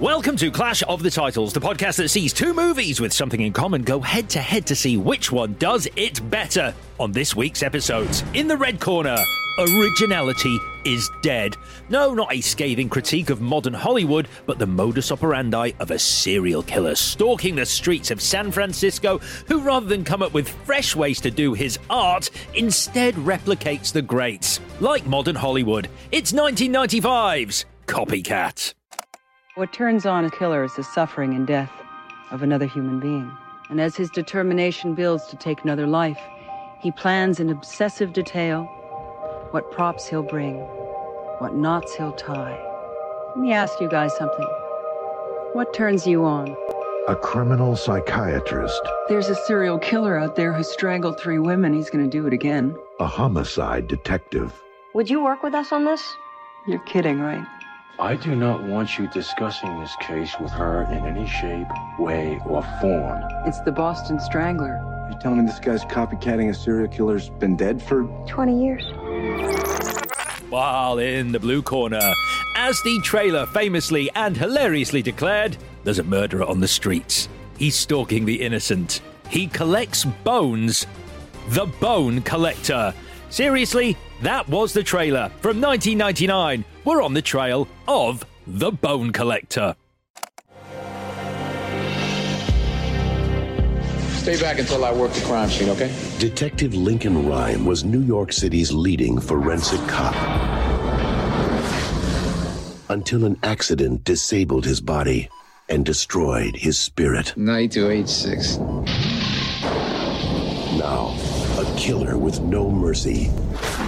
Welcome to Clash of the Titles, the podcast that sees two movies with something in common go head to head to see which one does it better. On this week's episodes, in the red corner, originality is dead. No, not a scathing critique of modern Hollywood, but the modus operandi of a serial killer stalking the streets of San Francisco who, rather than come up with fresh ways to do his art, instead replicates the greats. Like modern Hollywood, it's 1995's Copycat. What turns on a killer is the suffering and death of another human being. And as his determination builds to take another life, he plans in obsessive detail what props he'll bring, what knots he'll tie. Let me ask you guys something. What turns you on? A criminal psychiatrist, There's a serial killer out there who strangled three women. He's gonna do it again. a homicide detective, Would you work with us on this? You're kidding, right? I do not want you discussing this case with her in any shape, way, or form. It's the Boston Strangler. Are You telling me this guy's copycatting a serial killer's been dead for 20 years. While in the blue corner, as the trailer famously and hilariously declared, there's a murderer on the streets. He's stalking the innocent. He collects bones. The Bone Collector. Seriously, that was the trailer from 1999. We're on the trail of The Bone Collector. Stay back until I work the crime scene, okay? Detective Lincoln Rhyme was New York City's leading forensic cop. Until an accident disabled his body and destroyed his spirit. 9286. Now, a killer with no mercy.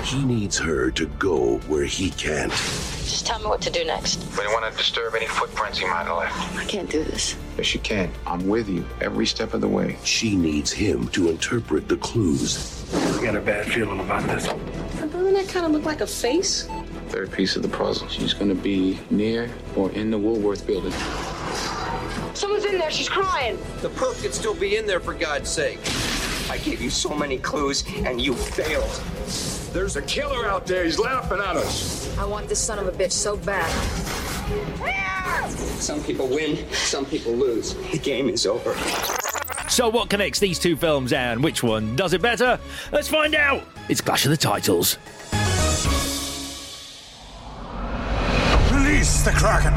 He needs her to go where he can't. Just tell me what to do next. We don't want to disturb any footprints he might have left. I can't do this. Yes, you can. I'm with you every step of the way. She needs him to interpret the clues. I got a bad feeling about this. Doesn't that kind of look like a face? Third piece of the puzzle. She's going to be near or in the Woolworth building. Someone's in there. She's crying. The perp could still be in there for God's sake. I gave you so many clues and you failed. There's a killer out there. He's laughing at us. I want this son of a bitch so bad. Some people win, some people lose. The game is over. So, what connects these two films and which one does it better? Let's find out! It's Clash of the Titles. Release the Kraken!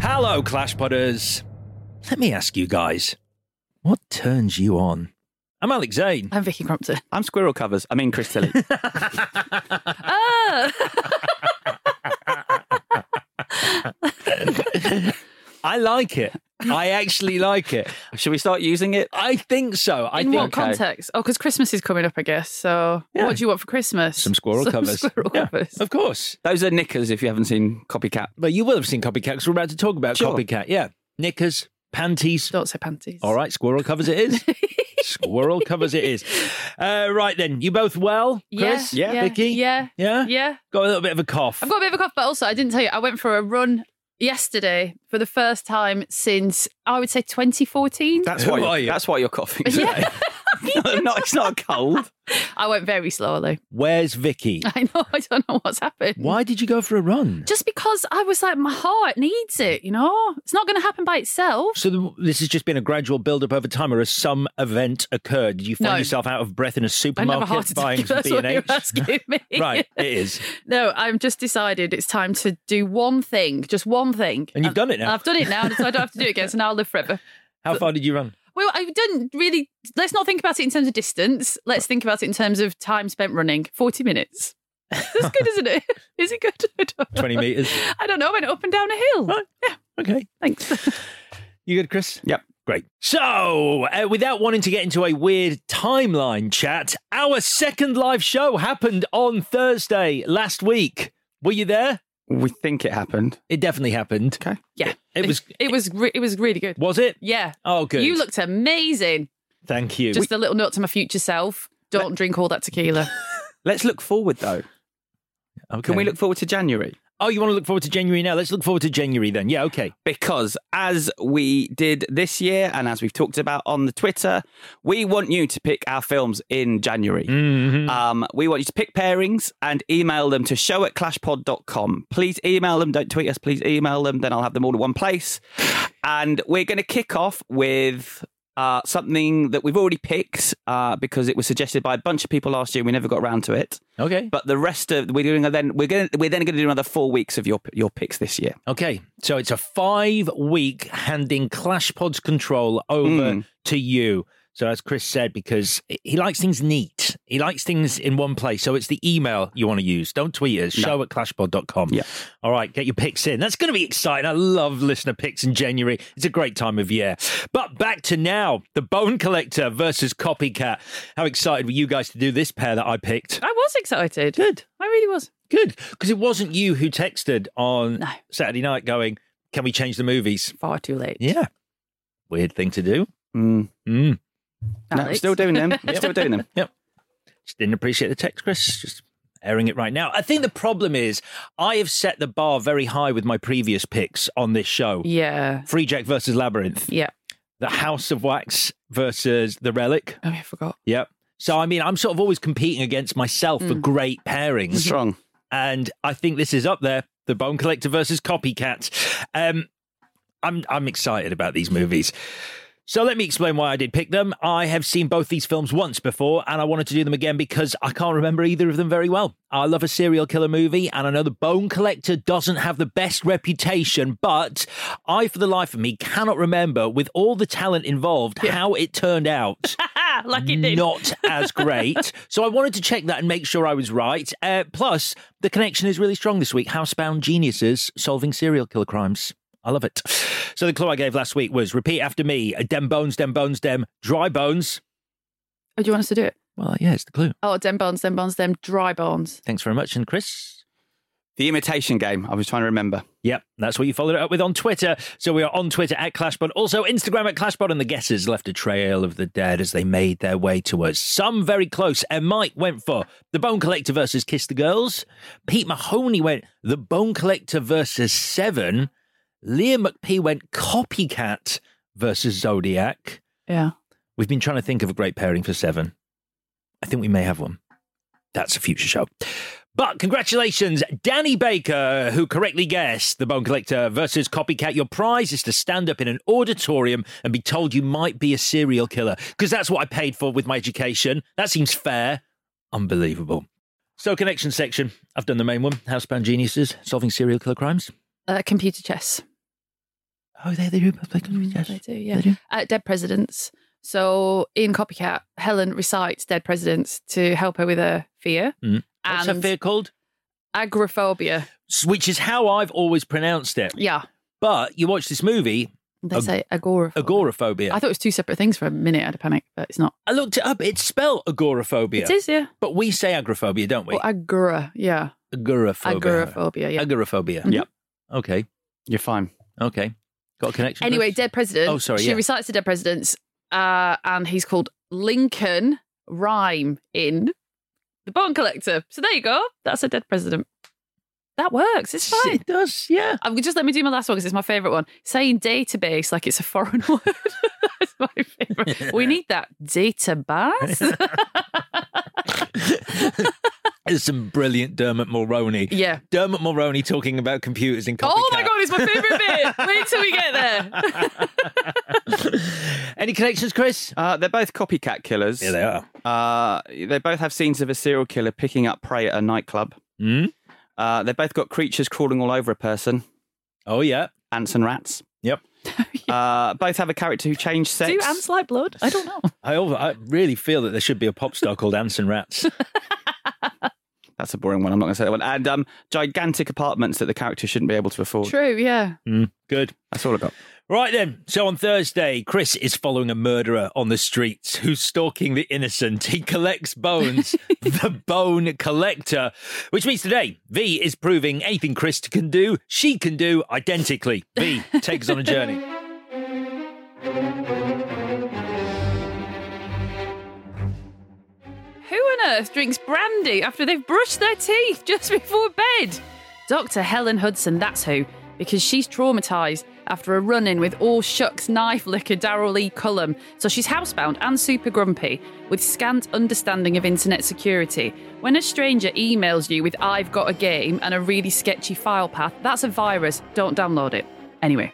Hello, Clash Potters. Let me ask you guys, what turns you on? I'm Alex Zane. I'm Vicky Crompton. I'm Squirrel Covers. I mean, Chris Tilly. Ah! I like it. I actually like it. Should we start using it? I think so. I In think what context? Oh, because Christmas is coming up, I guess. So, Yeah. what do you want for Christmas? some squirrel Some covers. Squirrel Yeah, covers. of course. Those are knickers if you haven't seen Copycat. But you will have seen Copycat because we're about to talk about Sure. Copycat. Yeah. Knickers, panties. Don't say panties. All right, squirrel covers it is. squirrel covers it is. Uh, right then, you both well, Chris? Yeah, yeah, Vicky? Yeah. Yeah? Yeah. Got a little bit of a cough. I've got a bit of a cough, but also I didn't tell you, I went for a run yesterday for the first time since I would say 2014. That's why. are You're, you? that's why you're coughing. Yeah. not, it's not a cold. I went very slowly. Where's Vicky? I know. I don't know what's happened. Why did you go for a run? Just because I was like, my heart needs it. You know, it's not going to happen by itself. So the, this has just been a gradual build-up over time, or has some event occurred? Did you find No. yourself out of breath in a supermarket buying some That's B what and you're H? asking me. Right, it is. No, I've just decided it's time to do one thing, just one thing. And you've done it now. I've done it now, so I don't have to do it again. So now I'll live forever. How far did you run? Well, I didn't really. Let's not think about it in terms of distance. Let's think about it in terms of time spent running. Forty minutes. That's good, isn't it? Is it good? I don't know. 20 metres. I don't know. I went up and down a hill. Right. Yeah. Okay. Thanks. You good, Chris? Yep. Great. So, uh, without wanting to get into a weird timeline chat, our second live show happened on Thursday last week. Were you there? We think it happened. It definitely happened. Okay. Yeah. It was. It was. Re- it was really good. Was it? Yeah. Oh, good. You looked amazing. Thank you. Just a little note to my future self: don't drink all that tequila. Let's look forward though. okay. Can we look forward to January? Oh, you want to look forward to January now? Let's look forward to January then. Yeah, okay. Because as we did this year and as we've talked about on the Twitter, we want you to pick our films in January. Mm-hmm. Um, we want you to pick pairings and email them to show at clashpod.com. Please email them. Don't tweet us. Please email them. Then I'll have them all in one place. And we're going to kick off with uh, something that we've already picked uh, because it was suggested by a bunch of people last year. We never got around to it. Okay. But the rest of we're doing then we're going we're then going to do another four weeks of your your picks this year. Okay, so it's a five week handing Clash Pods control over Mm. to you. So, as Chris said, because he likes things neat, he likes things in one place. So, it's the email you want to use. Don't tweet us, No. show at clashpod.com. Yeah. All right, get your picks in. That's going to be exciting. I love listener picks in January. It's a great time of year. But back to now the Bone Collector versus Copycat. How excited were you guys to do this pair that I picked? I was excited. Good. I really was. Good. Because it wasn't you who texted on No. Saturday night going, Can we change the movies? Far too late. Yeah. Weird thing to do. Mm. Mm. No, Alex. still doing them. Still doing them. Yep. Just didn't appreciate the text, Chris. Just airing it right now. I think the problem is I have set the bar very high with my previous picks on this show. Yeah. Freejack versus Labyrinth. Yeah. The House of Wax versus The Relic. Oh, I forgot. Yep. So, I mean, I'm sort of always competing against myself for great pairings. Strong. and I think this is up there. The Bone Collector versus Copycat. Um, I'm I'm excited about these movies. So let me explain why I did pick them. I have seen both these films once before, and I wanted to do them again because I can't remember either of them very well. I love a serial killer movie, and I know The Bone Collector doesn't have the best reputation, but I, for the life of me, cannot remember, with all the talent involved, how it turned out like it did. not as great. so I wanted to check that and make sure I was right. Uh, plus, the connection is really strong this week. Housebound geniuses solving serial killer crimes. I love it. So the clue I gave last week was repeat after me: dem bones, dem bones, dem dry bones. Oh, do you want us to do it? Well, yeah, it's the clue. Oh, dem bones, dem bones, dem dry bones. Thanks very much, and Chris. The imitation game. I was trying to remember. Yep, that's what you followed it up with on Twitter. So we are on Twitter at ClashPod, also Instagram at ClashPod, and the guesses left a trail of the dead as they made their way to us. Some very close, and Mike went for The Bone Collector versus Kiss the Girls. Pete Mahoney went The Bone Collector versus Seven. Liam McP went Copycat versus Zodiac. Yeah. We've been trying to think of a great pairing for Seven. I think we may have one. That's a future show. But congratulations, Danny Baker, who correctly guessed the Bone Collector versus Copycat. Your prize is to stand up in an auditorium and be told you might be a serial killer, because that's what I paid for with my education. That seems fair. Unbelievable. So, connection section. I've done the main one Housebound Geniuses, solving serial killer crimes. Uh, computer chess. Oh, they, they do play computer Mm, chess. They do, yeah. They do. Uh, dead presidents. So in Copycat, Helen recites dead presidents to help her with her fear. Mm. What's her fear called? Agoraphobia. Which is how I've always pronounced it. Yeah. But you watch this movie, They Ag- say agoraphobia. agoraphobia. I thought it was two separate things for a minute. I had a panic, but it's not. I looked it up. It's spelled agoraphobia. It is, yeah. But we say agoraphobia, don't we? Or agora, yeah. Agoraphobia. Agoraphobia, yeah. Agoraphobia. Mhm. Yep. Okay. You're fine. Okay. Got a connection? Anyway, dead president. Oh, sorry, She yeah. recites the dead presidents, uh, and he's called Lincoln Rhyme in The Bone Collector. So there you go. That's a dead president. That works. It's fine. It does, yeah. I'm just let me do my last one because it's my favourite one. Saying database like it's a foreign word. That's My favourite. we need that data bus. There's some brilliant Dermot Mulroney. Yeah. Dermot Mulroney talking about computers in copycat. oh my god, it's my favourite bit. Wait till we get there. Any connections, Chris? Uh, they're both copycat killers. Yeah, they are. Uh, they both have scenes of a serial killer picking up prey at a nightclub. Mm? Uh, they've both got creatures crawling all over a person. Oh, yeah. Ants and rats. Yep. Uh, both have a character who changed sex. Do ants like blood? I don't know. I, al- I really feel that there should be a pop star called Anson Rats. That's a boring one. I'm not going to say that one. And um, gigantic apartments that the character shouldn't be able to afford. True, yeah. Mm, good. That's all I got. Right then. So on Thursday, Chris is following a murderer on the streets who's stalking the innocent. He collects bones, the bone collector, which means today, V is proving anything Chris can do, she can do identically. V, takes on a journey. Who on earth drinks brandy after they've brushed their teeth just before bed? Dr. Helen Hudson, that's who, because she's traumatised after a run in with all shucks knife licker Daryl Lee Cullum. So she's housebound and super grumpy with scant understanding of internet security. When a stranger emails you with I've got a game and a really sketchy file path, that's a virus. Don't download it. Anyway.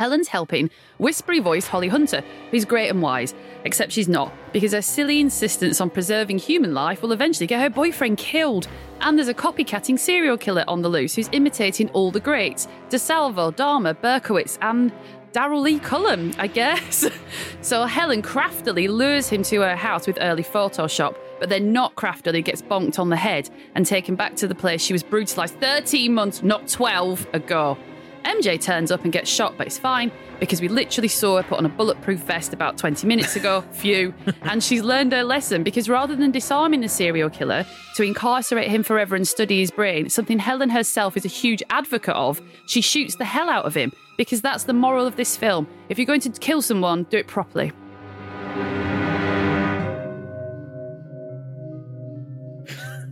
Helen's helping whispery voice Holly Hunter, who's great and wise, except she's not, because her silly insistence on preserving human life will eventually get her boyfriend killed. And there's a copycatting serial killer on the loose who's imitating all the greats DeSalvo, Dahmer, Berkowitz, and Daryl Lee Cullum, I guess. so Helen craftily lures him to her house with early Photoshop, but then not craftily gets bonked on the head and taken back to the place she was brutalised 13 months, not 12, ago. MJ turns up and gets shot, but it's fine because we literally saw her put on a bulletproof vest about 20 minutes ago. Phew. And she's learned her lesson because rather than disarming the serial killer to incarcerate him forever and study his brain, something Helen herself is a huge advocate of, she shoots the hell out of him because that's the moral of this film. If you're going to kill someone, do it properly.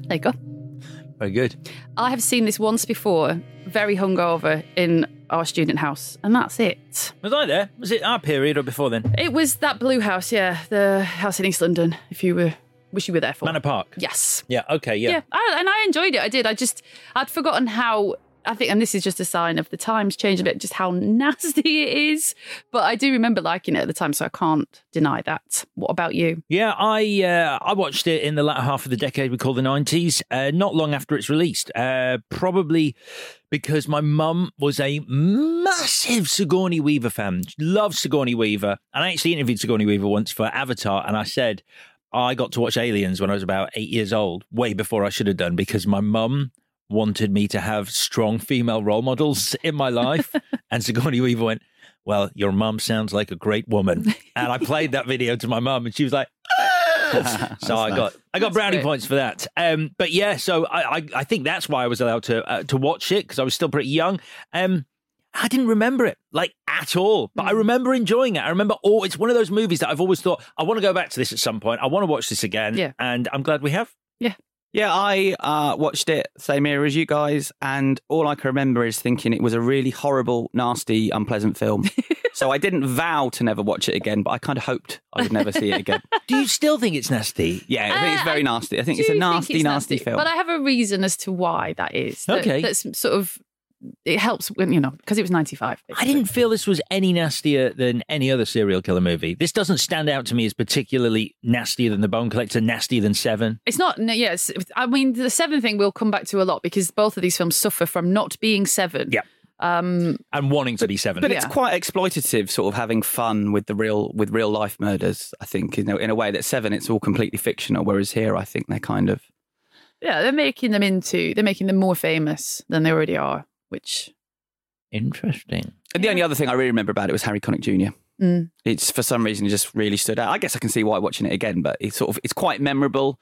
There you go. Very good. I have seen this once before, very hungover in our student house, and that's it. Was I there? Was it our period or before then? It was that blue house, yeah, the house in East London. If you were, wish you were there for Manor Park. Yes. Yeah. Okay. Yeah. Yeah, I, and I enjoyed it. I did. I just I'd forgotten how. I think, and this is just a sign of the times changed a bit, just how nasty it is. But I do remember liking it at the time, so I can't deny that. What about you? Yeah, I uh, I watched it in the latter half of the decade we call the nineties. Uh, not long after it's released, uh, probably because my mum was a massive Sigourney Weaver fan. Loved Sigourney Weaver, and I actually interviewed Sigourney Weaver once for Avatar, and I said I got to watch Aliens when I was about eight years old, way before I should have done, because my mum wanted me to have strong female role models in my life, and Sigourney Weaver went. Well, your mum sounds like a great woman, and I played that video to my mum, and she was like, so I got I got That's brownie great. points for that. Um, but yeah, so I, I I think that's why I was allowed to uh, to watch it because I was still pretty young. Um, I didn't remember it like at all, but I Mm. remember enjoying it. I remember oh, it's one of those movies that I've always thought I want to go back to this at some point. I want to watch this again. Yeah. and I'm glad we have. Yeah. Yeah, I uh, watched it same era as you guys, and all I can remember is thinking it was a really horrible, nasty, unpleasant film. so I didn't vow to never watch it again, but I kind of hoped I would never see it again. Do you still think it's nasty? Yeah, I think it's Uh, very I nasty. I think it's a think nasty, nasty, film. But I have a reason as to why that is. That- Okay. That's sort of, it helps when, you know, because it was 95. I didn't feel this was any nastier than any other serial killer movie. This doesn't stand out to me as particularly nastier than The Bone Collector, nastier than Seven. It's not, no, yes. I mean, the seven thing we'll come back to a lot because both of these films suffer from not being seven. Yeah. Um, and wanting to be seven. But it's quite exploitative, sort of having fun with the real with real life murders. I think you know, in a way that Seven, it's all completely fictional, whereas here, I think they're kind of yeah, they're making them into, they're making them more famous than they already are, which, Interesting. And the only other thing I really remember about it was Harry Connick Jr. Mm. It's for some reason it just really stood out. I guess I can see why watching it again, but it's sort of it's quite memorable.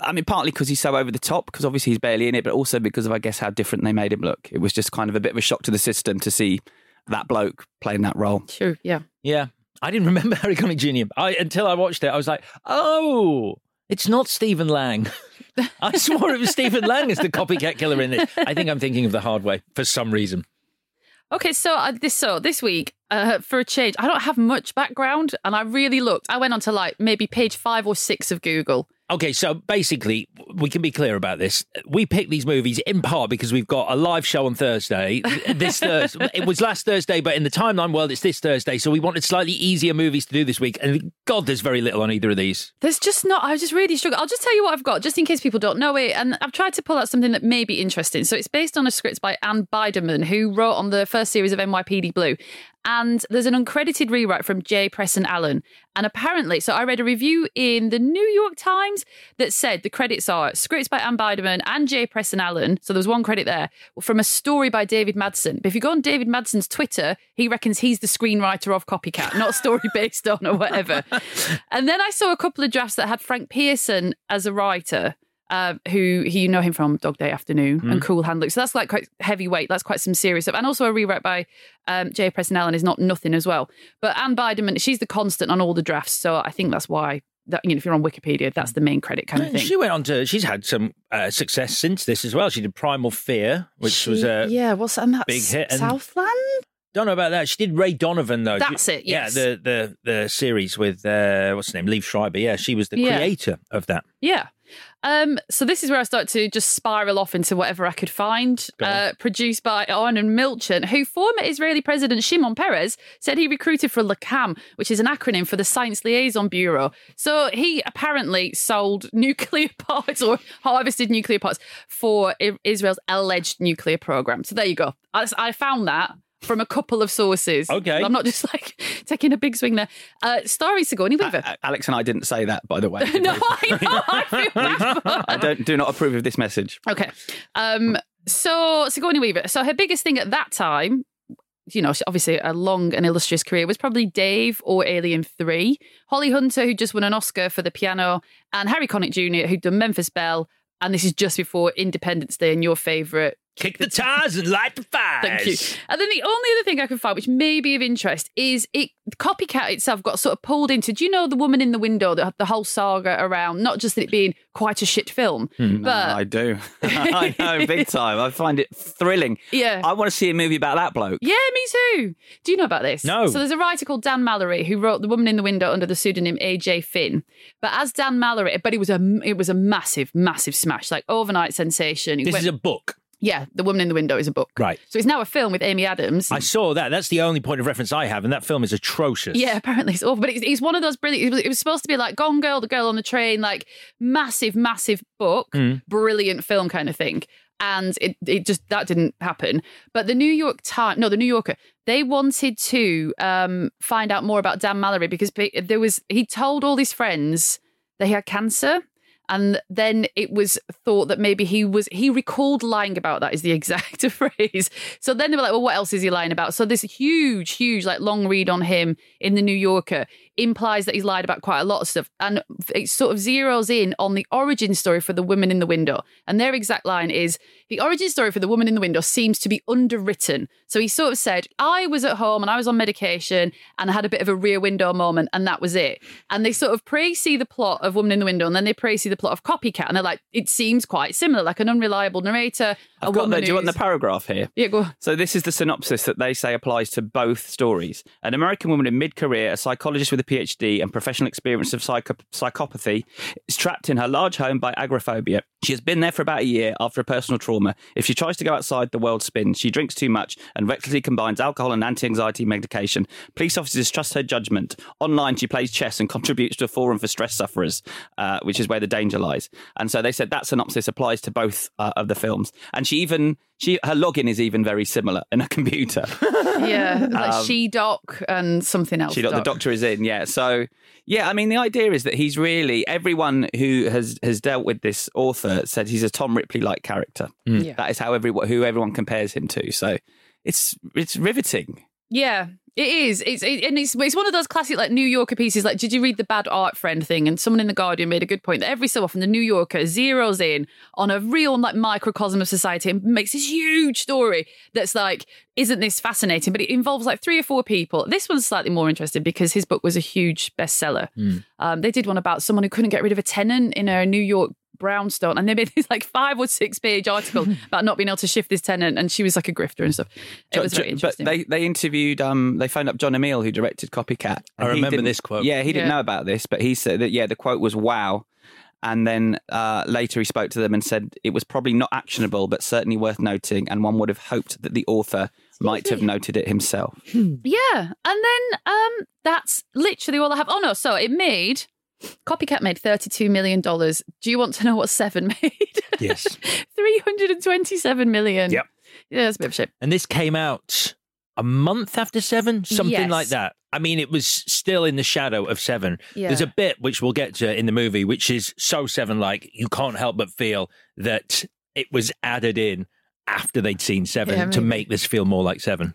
I mean, partly because he's so over the top, because obviously he's barely in it, but also because of I guess how different they made him look. It was just kind of a bit of a shock to the system to see that bloke playing that role. Sure, yeah. Yeah. I didn't remember Harry Connick Jr. I, until I watched it. I was like, oh, it's not Stephen Lang. I swore it was Stephen Lang as the copycat killer in this. I think I'm thinking of The Hard Way for some reason. Okay, so uh, this so this week uh, for a change, I don't have much background, and I really looked. I went on to like maybe page five or six of Google. Okay, so basically, we can be clear about this. We pick these movies in part because we've got a live show on Thursday. This Thursday, it was last Thursday, but in the timeline world, it's this Thursday. So we wanted slightly easier movies to do this week. And God, there's very little on either of these. There's just not. I was just really struggle. I'll just tell you what I've got, just in case people don't know it. And I've tried to pull out something that may be interesting. So it's based on a script by Ann Biderman, who wrote on the first series of NYPD Blue. And there's an uncredited rewrite from Jay Presson Allen. And apparently, so I read a review in the New York Times that said the credits are scripts by Ann Biderman and Jay Presson Allen. So there was one credit there from a story by David Madsen. But if you go on David Madsen's Twitter, he reckons he's the screenwriter of Copycat, not story based on or whatever. and then I saw a couple of drafts that had Frank Pierson as a writer. Uh, who he, you know him from Dog Day Afternoon Hmm. and Cool Hand Luke. So that's like quite heavyweight. That's quite some serious stuff. And also a rewrite by um, Jay Presson Allen is not nothing as well. But Ann Biderman, she's the constant on all the drafts. So I think that's why that you know if you're on Wikipedia, that's the main credit kind of thing. She went on to, she's had some uh, success since this as well. She did Primal Fear, which was a yeah, what's and that's big hit. And Southland. Don't know about that. She did Ray Donovan though. That's it, yes. Yeah, the the the series with uh, what's the name, Liev Schreiber. Yeah, she was the Yeah. creator of that. Yeah. Um, so this is where I start to just spiral off into whatever I could find. Uh, produced by Arnon Milchan, who former Israeli President Shimon Peres said he recruited for LAKAM, which is an acronym for the Science Liaison Bureau. So he apparently sold nuclear parts or harvested nuclear parts for Israel's alleged nuclear program. So there you go. I, I found that. From a couple of sources. Okay. I'm not just like taking a big swing there. Uh, starring Sigourney Weaver. Uh, Alex and I didn't say that, by the way. no, I know. I I don't do not approve of this message. Okay. Um, so Sigourney Weaver. So her biggest thing at that time, you know, obviously a long and illustrious career, was probably Dave or Alien 3. Holly Hunter, who just won an Oscar for the piano, and Harry Connick Jr., who'd done Memphis Belle. And this is just before Independence Day and your favourite. Kick the tires and light the fires. Thank you. And then the only other thing I can find, which may be of interest, is it Copycat itself got sort of pulled into. Do you know the woman in the window? The, the whole saga around not just it being quite a shit film, No, but oh, I do. I know, big time. I find it thrilling. Yeah. I want to see a movie about that bloke. Yeah, me too. Do you know about this? No. So there's a writer called Dan Mallory who wrote The Woman in the Window under the pseudonym AJ Finn. But as Dan Mallory, but it was a it was a massive, massive smash, like overnight sensation. It This went- is a book. Yeah, The Woman in the Window is a book. Right. So it's now a film with Amy Adams. I saw that. That's the only point of reference I have, and that film is atrocious. Yeah, apparently it's awful, but it's, it's one of those brilliant. It was, it was supposed to be like Gone Girl, The Girl on the Train, like massive, massive book, Mm. brilliant film kind of thing. And it, it just that didn't happen. But the New York Times, no, the New Yorker, they wanted to um, find out more about Dan Mallory because there was he told all his friends that he had cancer. And then it was thought that maybe he was he recalled lying about that is the exact phrase. So then they were like, well, what else is he lying about? So this huge, huge like long read on him in the New Yorker implies that he's lied about quite a lot of stuff, and it sort of zeroes in on the origin story for the woman in the window. And their exact line is the origin story for the woman in the window seems to be underwritten. So he sort of said, I was at home and I was on medication and I had a bit of a rear window moment, and that was it. And they sort of pre-see the plot of Woman in the Window, and then they pre-see the plot of Copycat, and they're like, it seems quite similar, like an unreliable narrator. I've got do you want the paragraph here? Yeah, go on. So this is the synopsis that they say applies to both stories. An American woman in mid-career, a psychologist with a PhD and professional experience of psycho- psychopathy, is trapped in her large home by agoraphobia. She has been there for about a year after a personal trauma. If she tries to go outside, the world spins. She drinks too much and recklessly combines alcohol and anti-anxiety medication. Police officers trust her judgment. Online, she plays chess and contributes to a forum for stress sufferers, uh, which is where the danger lies. And so they said that synopsis applies to both uh, of the films. And she even she her login is even very similar in a computer. Yeah, like Um, she doc and something else. She got the doctor is in, yeah. So yeah, I mean the idea is that he's really everyone who has has dealt with this author said he's a Tom Ripley like character. Mm. Yeah. That is how everyone who everyone compares him to. So it's it's riveting. Yeah, it is. It's it, and it's it's one of those classic like New Yorker pieces. Like, did you read the bad art friend thing? And someone in the Guardian made a good point that every so often the New Yorker zeroes in on a real like microcosm of society and makes this huge story that's like, isn't this fascinating? But it involves like three or four people. This one's slightly more interesting because his book was a huge bestseller. Um, they did one about someone who couldn't get rid of a tenant in a New York brownstone, and they made this like five or six page article about not being able to shift this tenant, and she was like a grifter and stuff. It Jo- was Jo- very interesting. But they, they interviewed, um, they phoned up Jon Amiel, who directed Copycat. I remember this quote. Yeah, he didn't Yeah. know about this, but he said that, yeah, the quote was wow. And then uh, later he spoke to them and said it was probably not actionable, but certainly worth noting. And one would have hoped that the author might have noted it himself. Yeah, and then um, that's literally all I have. Oh no, so it made Copycat made thirty two million dollars. Do you want to know what Seven made? Yes. Three hundred and twenty seven million. Yep. Yeah, that's a bit of shit. And this came out a month after Seven, something Yes. like that. I mean, it was still in the shadow of Seven. Yeah. There's a bit which we'll get to in the movie, which is so Seven like. You can't help but feel that it was added in after they'd seen Seven Yeah, to make this feel more like Seven.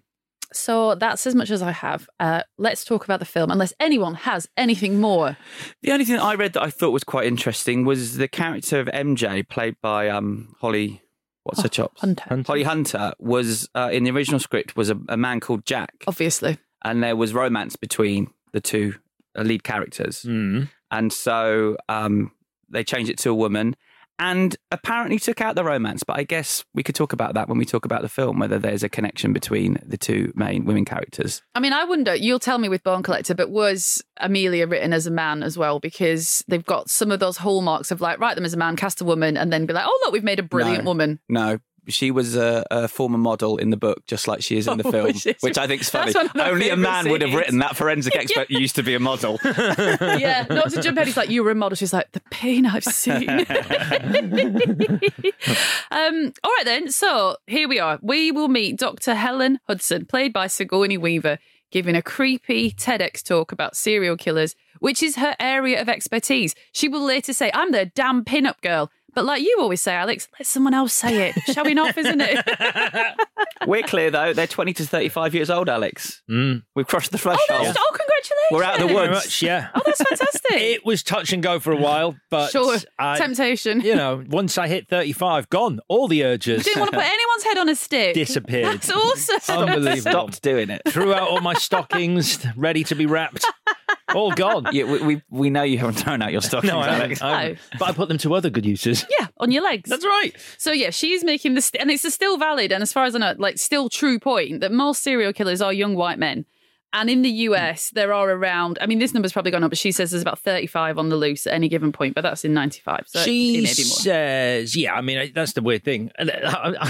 So that's as much as I have. Uh, let's talk about the film, unless anyone has anything more. The only thing I read that I thought was quite interesting was the character of MJ, played by um, Holly. What's her chops? Hunter. Holly Hunter was uh, in the original script was a, a man called Jack, Obviously. and there was romance between the two uh, lead characters, Mm. and so um, they changed it to a woman, and apparently took out the romance. But I guess we could talk about that when we talk about the film, whether there's a connection between the two main women characters. I mean, I wonder, you'll tell me with Bone Collector, but was Amelia written as a man as well? Because they've got some of those hallmarks of like, write them as a man, cast a woman, and then be like, oh, look, we've made a brilliant No. woman. No. She was a, a former model in the book, just like she is in the Oh, film, which I think is funny. that's one of my Only a man would have written that forensic expert used to be a model. yeah, not to jump ahead. He's like, you were a model. She's like, the pain I've seen. um, all right, then. So here we are. We will meet Dr. Helen Hudson, played by Sigourney Weaver, giving a creepy TEDx talk about serial killers, which is her area of expertise. She will later say, I'm the damn pin-up girl. But like you always say, Alex, let someone else say it. Showing off, isn't it? We're clear though; they're twenty to thirty-five years old. Alex, Mm. we've crossed the threshold. oh, that's- oh, congratulations. We're out of the Very woods. much, yeah. Oh, that's fantastic. It was touch and go for a while, but Sure. I, Temptation. You know, once I hit 35, gone. All the urges Didn't want to put anyone's head on a stick. disappeared. That's awesome. Unbelievable. Stopped doing it. Threw out all my stockings, ready to be wrapped. All gone. Yeah, we, we we know you haven't thrown out your stockings, No, I Alex. haven't. I haven't. But I put them to other good uses. Yeah, on your legs. That's right. So yeah, she's making this, and it's a still valid, and as far as I know, like still true point that most serial killers are young white men. And in the US, there are around, I mean, this number's probably gone up, but she says there's about 35 on the loose at any given point, but that's in 95. So she it may be more. says, "Yeah, I mean that's the weird thing. Uh,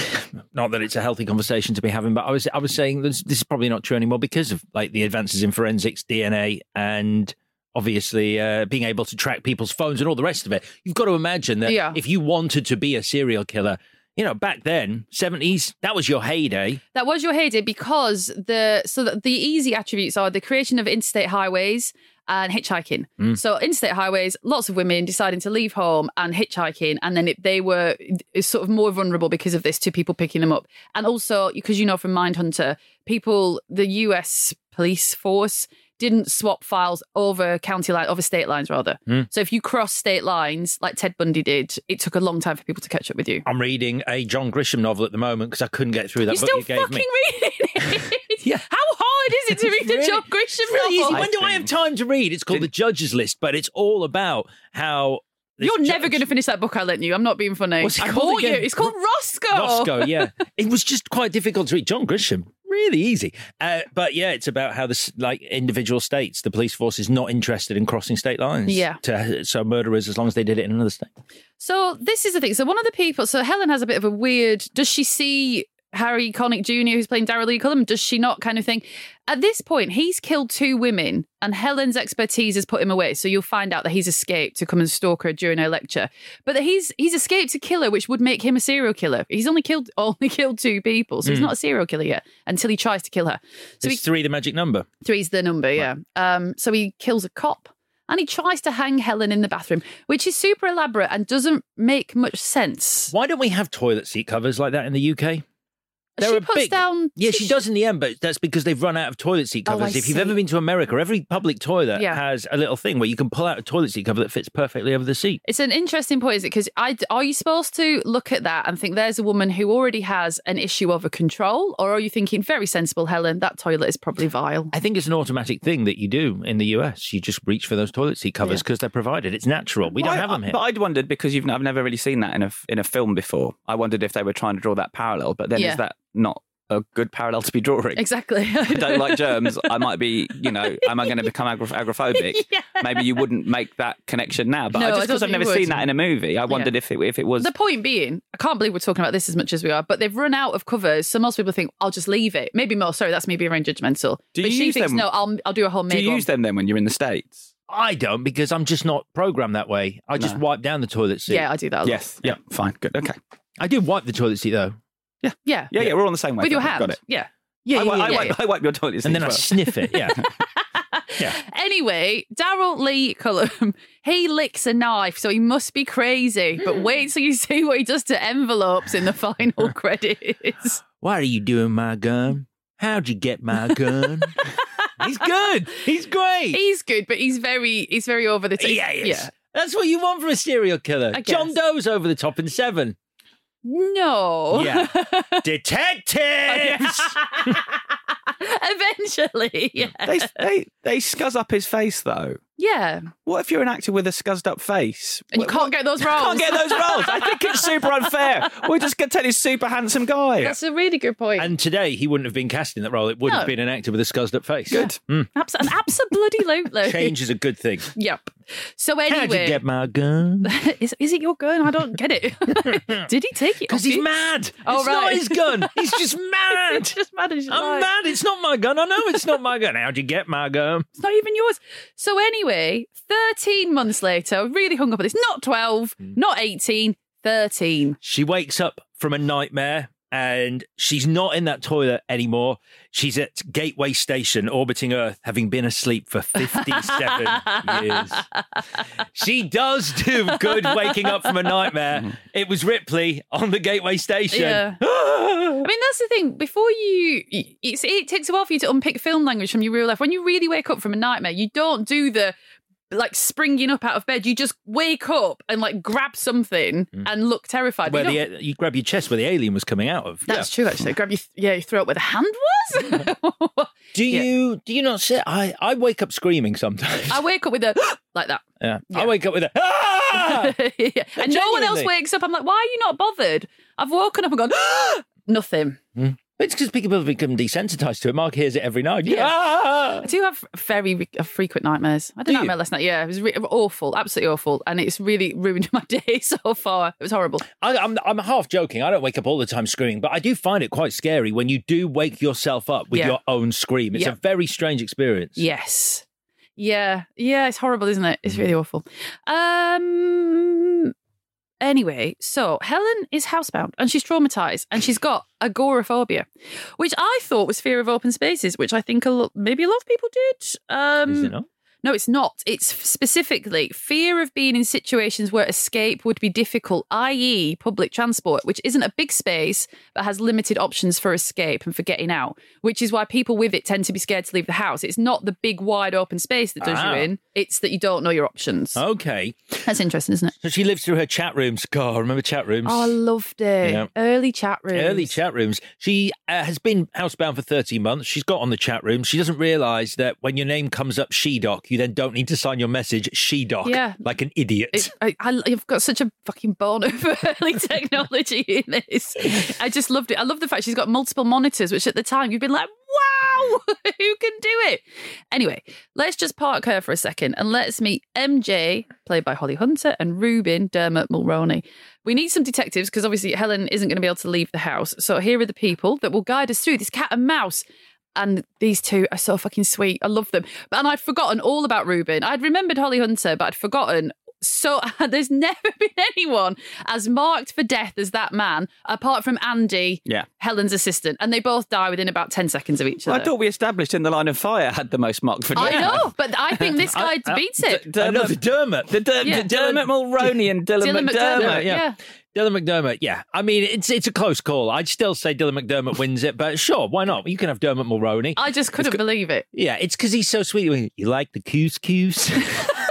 Not that it's a healthy conversation to be having, but I was I was saying this, this is probably not true anymore because of like the advances in forensics, DNA, and obviously uh, being able to track people's phones and all the rest of it. You've got to imagine that Yeah. if you wanted to be a serial killer, you know, back then, seventies, that was your heyday. That was your heyday because the so that the easy attributes are the creation of interstate highways and hitchhiking. Mm. So interstate highways, lots of women deciding to leave home and hitchhiking, and then it, they were sort of more vulnerable because of this to people picking them up, and also because you know from Mindhunter, people the U.S. police force didn't swap files over county line over state lines rather. Mm. So if you cross state lines like Ted Bundy did, it took a long time for people to catch up with you. I'm reading a John Grisham novel at the moment because I couldn't get through that You're book still you gave fucking me. reading it. yeah. How hard is it to read a John Grisham really novel? easy. When do I have time to read? It's called The Judge's List, but it's all about how. this You're never going to finish that book I lent you. I'm not being funny. What's it I called bought you. again? It's called Roscoe. Roscoe, yeah. it was just quite difficult to read. John Grisham, really easy. Uh, but yeah, it's about how this, like individual states, the police force is not interested in crossing state lines. Yeah. To, so murderers, as long as they did it in another state. So this is the thing. So one of the people. So Helen has a bit of a weird. Does she see Harry Connick Jr., who's playing Daryl Lee Cullum? Does she not? Kind of thing. At this point, he's killed two women, and Helen's expertise has put him away. So you'll find out that he's escaped to come and stalk her during her lecture. But that he's he's escaped to kill her, which would make him a serial killer. He's only killed only killed two people, so he's Mm. not a serial killer yet until he tries to kill her. So is he, three the magic number? Three's the number, yeah. Um, so he kills a cop and he tries to hang Helen in the bathroom, which is super elaborate and doesn't make much sense. Why don't we have toilet seat covers like that in the UK? They're she a puts big, down. Yeah, she does in the end, but that's because they've run out of toilet seat Oh, I covers. if you've ever been to America, every public toilet Yeah. has a little thing where you can pull out a toilet seat cover that fits perfectly over the seat. It's an interesting point, is it? Because I are you supposed to look at that and think there's a woman who already has an issue over control, or are you thinking very sensible, Helen? That toilet is probably vile. I think it's an automatic thing that you do in the US. You just reach for those toilet seat covers because they're provided. It's natural. We don't Well, have them here. But I'd wondered because you've I've never really seen that in a in a film before. I wondered if they were trying to draw that parallel, but then Yeah. is that not a good parallel to be drawing? Exactly. I don't like germs. I might be, you know, am I going to become agor- agoraphobic? Maybe you wouldn't make that connection now. But No, I I just because I've never you seen that in a movie, I wondered if it if it was. The point being, I can't believe we're talking about this as much as we are, but they've run out of covers. So most people think, I'll just leave it. Maybe more. Sorry, that's me being very judgmental. Do but you she use thinks, them? no, I'll, I'll do a whole Do make you use them then when you're in the states? I don't because I'm just not programmed that way. I just wipe down the toilet seat. Yeah, I do that a lot. Yes. Yeah. Fine. Good. Okay. I do wipe the toilet seat though. Yeah. Yeah. Yeah. We're on the same way. With your Got hand. it. Yeah. Yeah, I, yeah, wi- I, yeah, wipe, I wipe your toilet seat And then I as well. sniff it. Yeah. yeah. Anyway, Daryl Lee Cullum, he licks a knife, so he must be crazy. But wait till you see what he does to envelopes in the final credits. Why are you doing, my gun? How'd you get my gun? He's good. He's great. He's good, but he's very he's very over the top. Yeah, he is. yeah. That's what you want from a serial killer. John. Doe's over the top in seven. No. Yeah. Detectives. Eventually, yeah. They, they they scuzz up his face though. Yeah. What if you're an actor with a scuzzed up face? And you can't get those roles. Can't get those roles. I think it's super unfair. We're just going to tell this super handsome guy. That's a really good point. and today he wouldn't have been cast in that role. It would No. have been an actor with a scuzzed up face. Good. Mm. Abs- an absolutely. Change is a good thing. Yep. So How'd you anyway, get my gun? is, is it your gun? I don't get it. Did he take it? Because off he's you? mad. Oh, it's right. not his gun. He's just mad. It's just mad as you I'm like. mad. It's not my gun. I know it's not my gun. How'd you get my gun? It's not even yours. So anyway, 13 months later, I really hung up on this. Not 12, Hmm. not 18, 13. She wakes up from a nightmare and she's not in that toilet anymore. She's at Gateway Station orbiting Earth, having been asleep for 57 years. She does do good waking up from a nightmare. It was Ripley on the Gateway Station. Yeah. I mean, that's the thing. Before you, it takes a while for you to unpick film language from your real life. When you really wake up from a nightmare, you don't do the like springing up out of bed. You just wake up and like grab something and look terrified. Where You the, you grab your chest where the alien was coming out of. That's true, actually. Grab your yeah, you your throat where the hand was. Do you do you not say I, I wake up screaming sometimes. I wake up with a like that. Yeah. I wake up with a ah! Yeah. And no one else wakes up. I'm like, why are you not bothered? I've woken up and gone, nothing. It's because people have become desensitized to it. Mark hears it every night. Yeah. Ah! I do have very re- uh, frequent nightmares. I had a nightmare last night. Yeah, it was re- awful, absolutely awful, and it's really ruined my day so far. It was horrible. I, I'm, I'm half joking. I don't wake up all the time screaming, but I do find it quite scary when you do wake yourself up with Yeah. your own scream. It's Yeah. a very strange experience. Yes. Yeah. Yeah, it's horrible, isn't it? It's really awful. Um anyway, so Helen is housebound and she's traumatized and she's got agoraphobia, which I thought was fear of open spaces, which I think a lo- maybe a lot of people did. Um? No, it's not. It's specifically fear of being in situations where escape would be difficult, i.e., public transport, which isn't a big space but has limited options for escape and for getting out, which is why people with it tend to be scared to leave the house. It's not the big, wide open space that does Ah. you in, it's that you don't know your options. Okay. That's interesting, isn't it? So she lives through her chat rooms. God, remember chat rooms. Oh, I loved it. Yeah. Early chat rooms. Early chat rooms. She uh, has been housebound for 13 months. She's got on the chat room. She doesn't realise that when your name comes up She-Doc, you then don't need to sign your message She-Doc Yeah. like an idiot. It, I, I, I've got such a fucking boner for early technology in this. I just loved it. I love the fact she's got multiple monitors, which at the time you've been like, wow, who can do it? Anyway, let's just park her for a second and let's meet MJ, played by Holly Hunter, and Reuben Dermot Mulroney. We need some detectives because obviously Helen isn't going to be able to leave the house. So here are the people that will guide us through this cat and mouse. And these two are so fucking sweet. I love them. But and I'd forgotten all about Reuben. I'd remembered Holly Hunter, but I'd forgotten. So there's never been anyone as marked for death as that man, apart from Andy, Yeah. Helen's assistant, and they both die within about ten seconds of each other. I thought we established in the line of fire had the most marked for death. I know, but I think this guy I- I- beats it. D- Dermot, Dermot. The Der- Yeah. Dermot Mulroney and Dylan, Dylan McDermott. McDermott, yeah. Dylan McDermott, yeah. I mean, it's it's a close call. I'd still say Dylan McDermott wins it, but sure, why not? You can have Dermot Mulroney. I just couldn't believe it. Yeah, it's because he's so sweet. You like the couscous?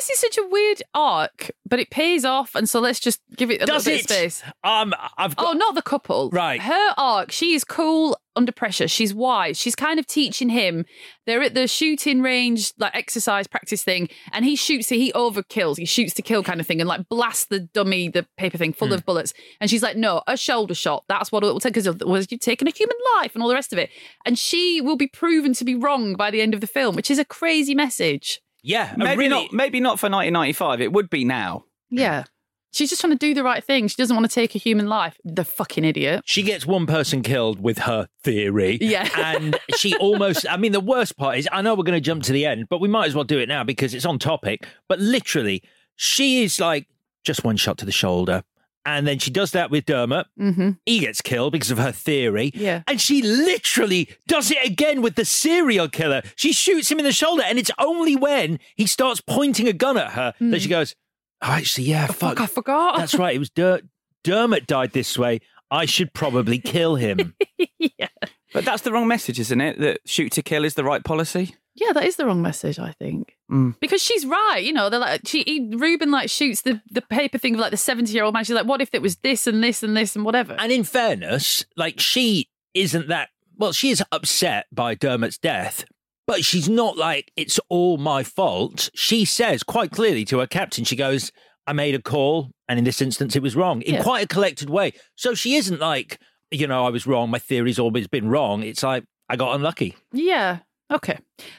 This is such a weird arc, but it pays off, and so let's just give it a Does little it? bit of space. Um, I've got. Oh, not the couple. Right. Her arc, she is cool under pressure. She's wise. She's kind of teaching him. They're at the shooting range, like exercise practice thing, and he shoots. He overkills. He shoots to kill kind of thing, and like blasts the dummy, the paper thing, full Hmm. of bullets. And she's like, "No, a shoulder shot. That's what it will take because was you've taken a human life and all the rest of it." And she will be proven to be wrong by the end of the film, which is a crazy message. Yeah, Maybe really- not. Maybe not for 1995. It would be now. Yeah. She's just trying to do the right thing. She doesn't want to take a human life. The fucking idiot. She gets one person killed with her theory. Yeah. and she almost, I mean, the worst part is, I know we're going to jump to the end, but we might as well do it now because it's on topic. But literally, she is like just one shot to the shoulder. And then she does that with Dermot. Mm-hmm. He gets killed because of her theory. Yeah. And she literally does it again with the serial killer. She shoots him in the shoulder. And it's only when he starts pointing a gun at her that she goes, Oh, actually, yeah, fuck. Hmm. I forgot. That's right. It was Der- Dermot died this way. I should probably kill him. But that's the wrong message, isn't it? That shoot to kill is the right policy. Yeah, that is the wrong message, I think. Mm. Because she's right, you know. They're like she he, Reuben like shoots the, the paper thing of like the seventy year old man. She's like, what if it was this and this and this and whatever? and in fairness, like she isn't that well, she is upset by Dermot's death, but she's not like it's all my fault. She says quite clearly to her captain, she goes, I made a call, and in this instance it was wrong. In Yeah. quite a collected way. So she isn't like, you know, I was wrong, my theory's always been wrong. It's like I got unlucky. Yeah. Okay.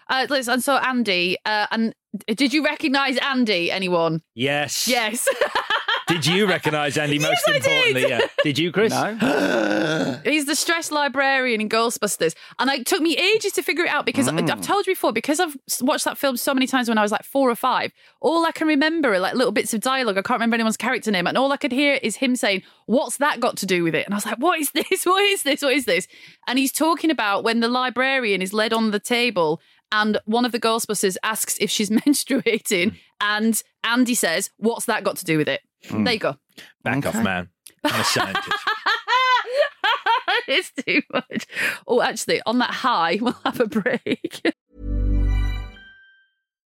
Uh, let's, and so Andy, uh, and did you recognise Andy? Anyone? Yes. Yes. Did you recognise Andy most Yes, I did. importantly? Yeah. Did you, Chris? No. He's the stress librarian in Ghostbusters. And it took me ages to figure it out because Mm. I've told you before, because I've watched that film so many times when I was like four or five, all I can remember are like little bits of dialogue. I can't remember anyone's character name. And all I could hear is him saying, What's that got to do with it? And I was like, What is this? What is this? What is this? And he's talking about when the librarian is led on the table and one of the Ghostbusters asks if she's menstruating. And Andy says, What's that got to do with it? Mm. There you go. Back off, man. I'm a scientist. it's too much. Oh, actually, on that high, we'll have a break.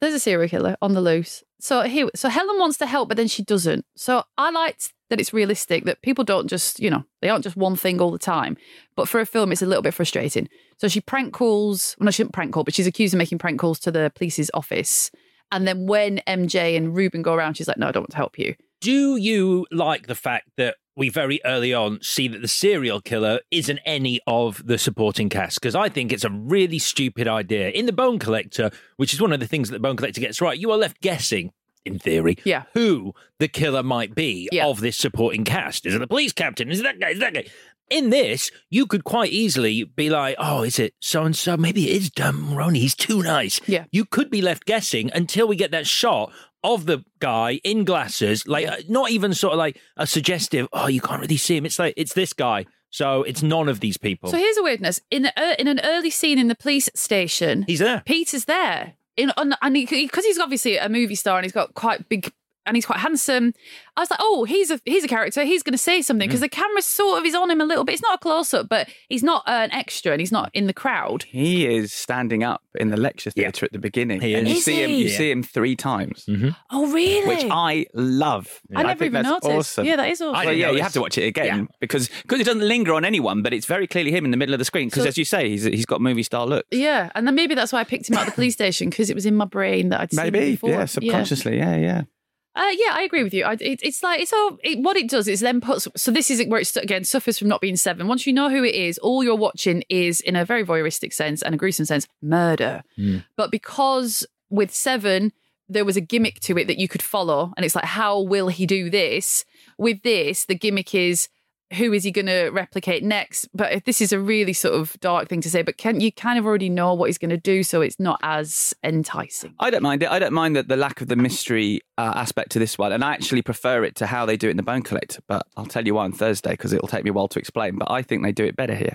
There's a serial killer on the loose. So here, so Helen wants to help, but then she doesn't. So I liked that it's realistic that people don't just, you know, they aren't just one thing all the time. But for a film, it's a little bit frustrating. So she prank calls. Well, no, she didn't prank call, but she's accused of making prank calls to the police's office. And then when MJ and Reuben go around, she's like, "No, I don't want to help you." Do you like the fact that we very early on see that the serial killer isn't any of the supporting cast? Because I think it's a really stupid idea. In The Bone Collector, which is one of the things that The Bone Collector gets right, you are left guessing, in theory, yeah. who the killer might be of this supporting cast. Is it the police captain? Is it that guy? Is it that guy? In this, you could quite easily be like, oh, is it so and so? Maybe it is Dermot Mulroney. He's too nice. Yeah. You could be left guessing until we get that shot of the guy in glasses, like uh, not even sort of like a suggestive. Oh, you can't really see him. It's like it's this guy. So it's none of these people. So here's a weirdness in the, uh, in an early scene in the police station. He's there. Peter's there. In, on, and because he's obviously a movie star and he's got quite big and he's quite handsome. I was like, oh, he's a he's a character. He's going to say something because Mm. the camera sort of is on him a little bit. It's not a close up, but he's not an extra and he's not in the crowd. He is standing up in the lecture theatre at the beginning. He and you is. see Is him you he? see him three times. Oh, really? Which I love. I never think even that's noticed. Awesome. Yeah, that is awesome. I Well, didn't yeah, you have to watch it again because because it doesn't linger on anyone, but it's very clearly him in the middle of the screen. Because So- as you say, he's he's got movie star look. yeah, and then maybe that's why I picked him out of the police station because it was in my brain that I'd seen Maybe, yeah, subconsciously, yeah, yeah. Uh, yeah, I agree with you. I, it, it's like it's all it, what it does is then puts. So this is where it again suffers from not being seven. Once you know who it is, all you're watching is in a very voyeuristic sense and a gruesome sense murder. But because with seven there was a gimmick to it that you could follow, and it's like how will he do this? With this, the gimmick is who is he going to replicate next? But if this is a really sort of dark thing to say, but can you kind of already know what he's going to do, so it's not as enticing. I don't mind it. I don't mind that the lack of the mystery uh, aspect to this one, and I actually prefer it to how they do it in the Bone Collector. But I'll tell you why on Thursday because it'll take me a while to explain. But I think they do it better here.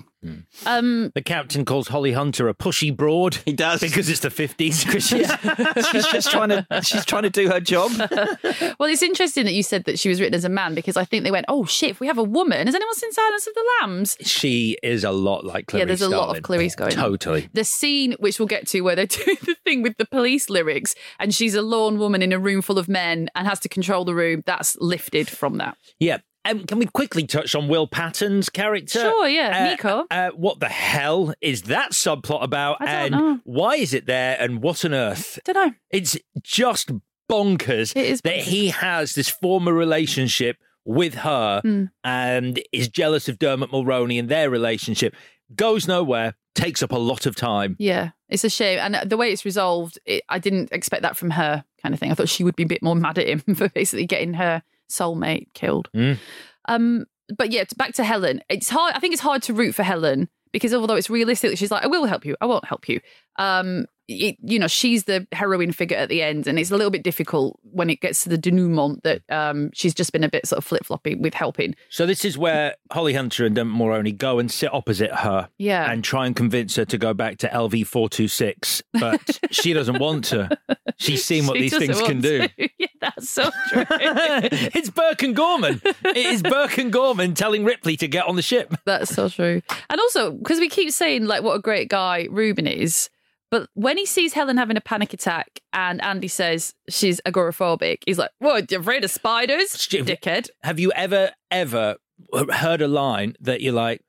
Um, the captain calls Holly Hunter a pushy broad. He does because it's the fifties. she's, she's just trying to she's trying to do her job. Well, it's interesting that you said that she was written as a man because I think they went, oh shit, if we have a woman, has anyone seen Silence of the Lambs? She is a lot like Clarice yeah, there's a lot of Clarice going on. Totally. The scene, which we'll get to, where they're doing the thing with the police lyrics, and she's a lone woman in a room full of men and has to control the room, that's lifted from that. Yeah. Um, can we quickly touch on Will Patton's character? Sure, yeah, Uh, Nico. Uh, what the hell is that subplot about? I don't and know. why is it there? And what on earth? Don't know. It's just bonkers It is that he has this former relationship with her Hmm. and is jealous of Dermot Mulroney and their relationship. Goes nowhere, takes up a lot of time. Yeah, it's a shame. And the way it's resolved, it, I didn't expect that from her, kind of thing. I thought she would be a bit more mad at him for basically getting her soulmate killed. Mm. Um, but yeah, back to Helen. It's hard. I think it's hard to root for Helen because although it's realistic she's like, I will help you, I won't help you. Um, it, you know, she's the heroine figure at the end, and it's a little bit difficult when it gets to the denouement that um, she's just been a bit sort of flip floppy with helping. So this is where Holly Hunter and Dermot Mulroney go and sit opposite her Yeah. and try and convince her to go back to LV four two six, but she doesn't want to. She's seen what She these things can do. yeah, that's so true. it's Burke and Gorman. It is Burke and Gorman telling Ripley to get on the ship. That's so true. And also, because we keep saying like what a great guy Reuben is, but when he sees Helen having a panic attack and Andy says she's agoraphobic, he's like, What, you're afraid of spiders? Dickhead. Have you ever, ever heard a line that you're like,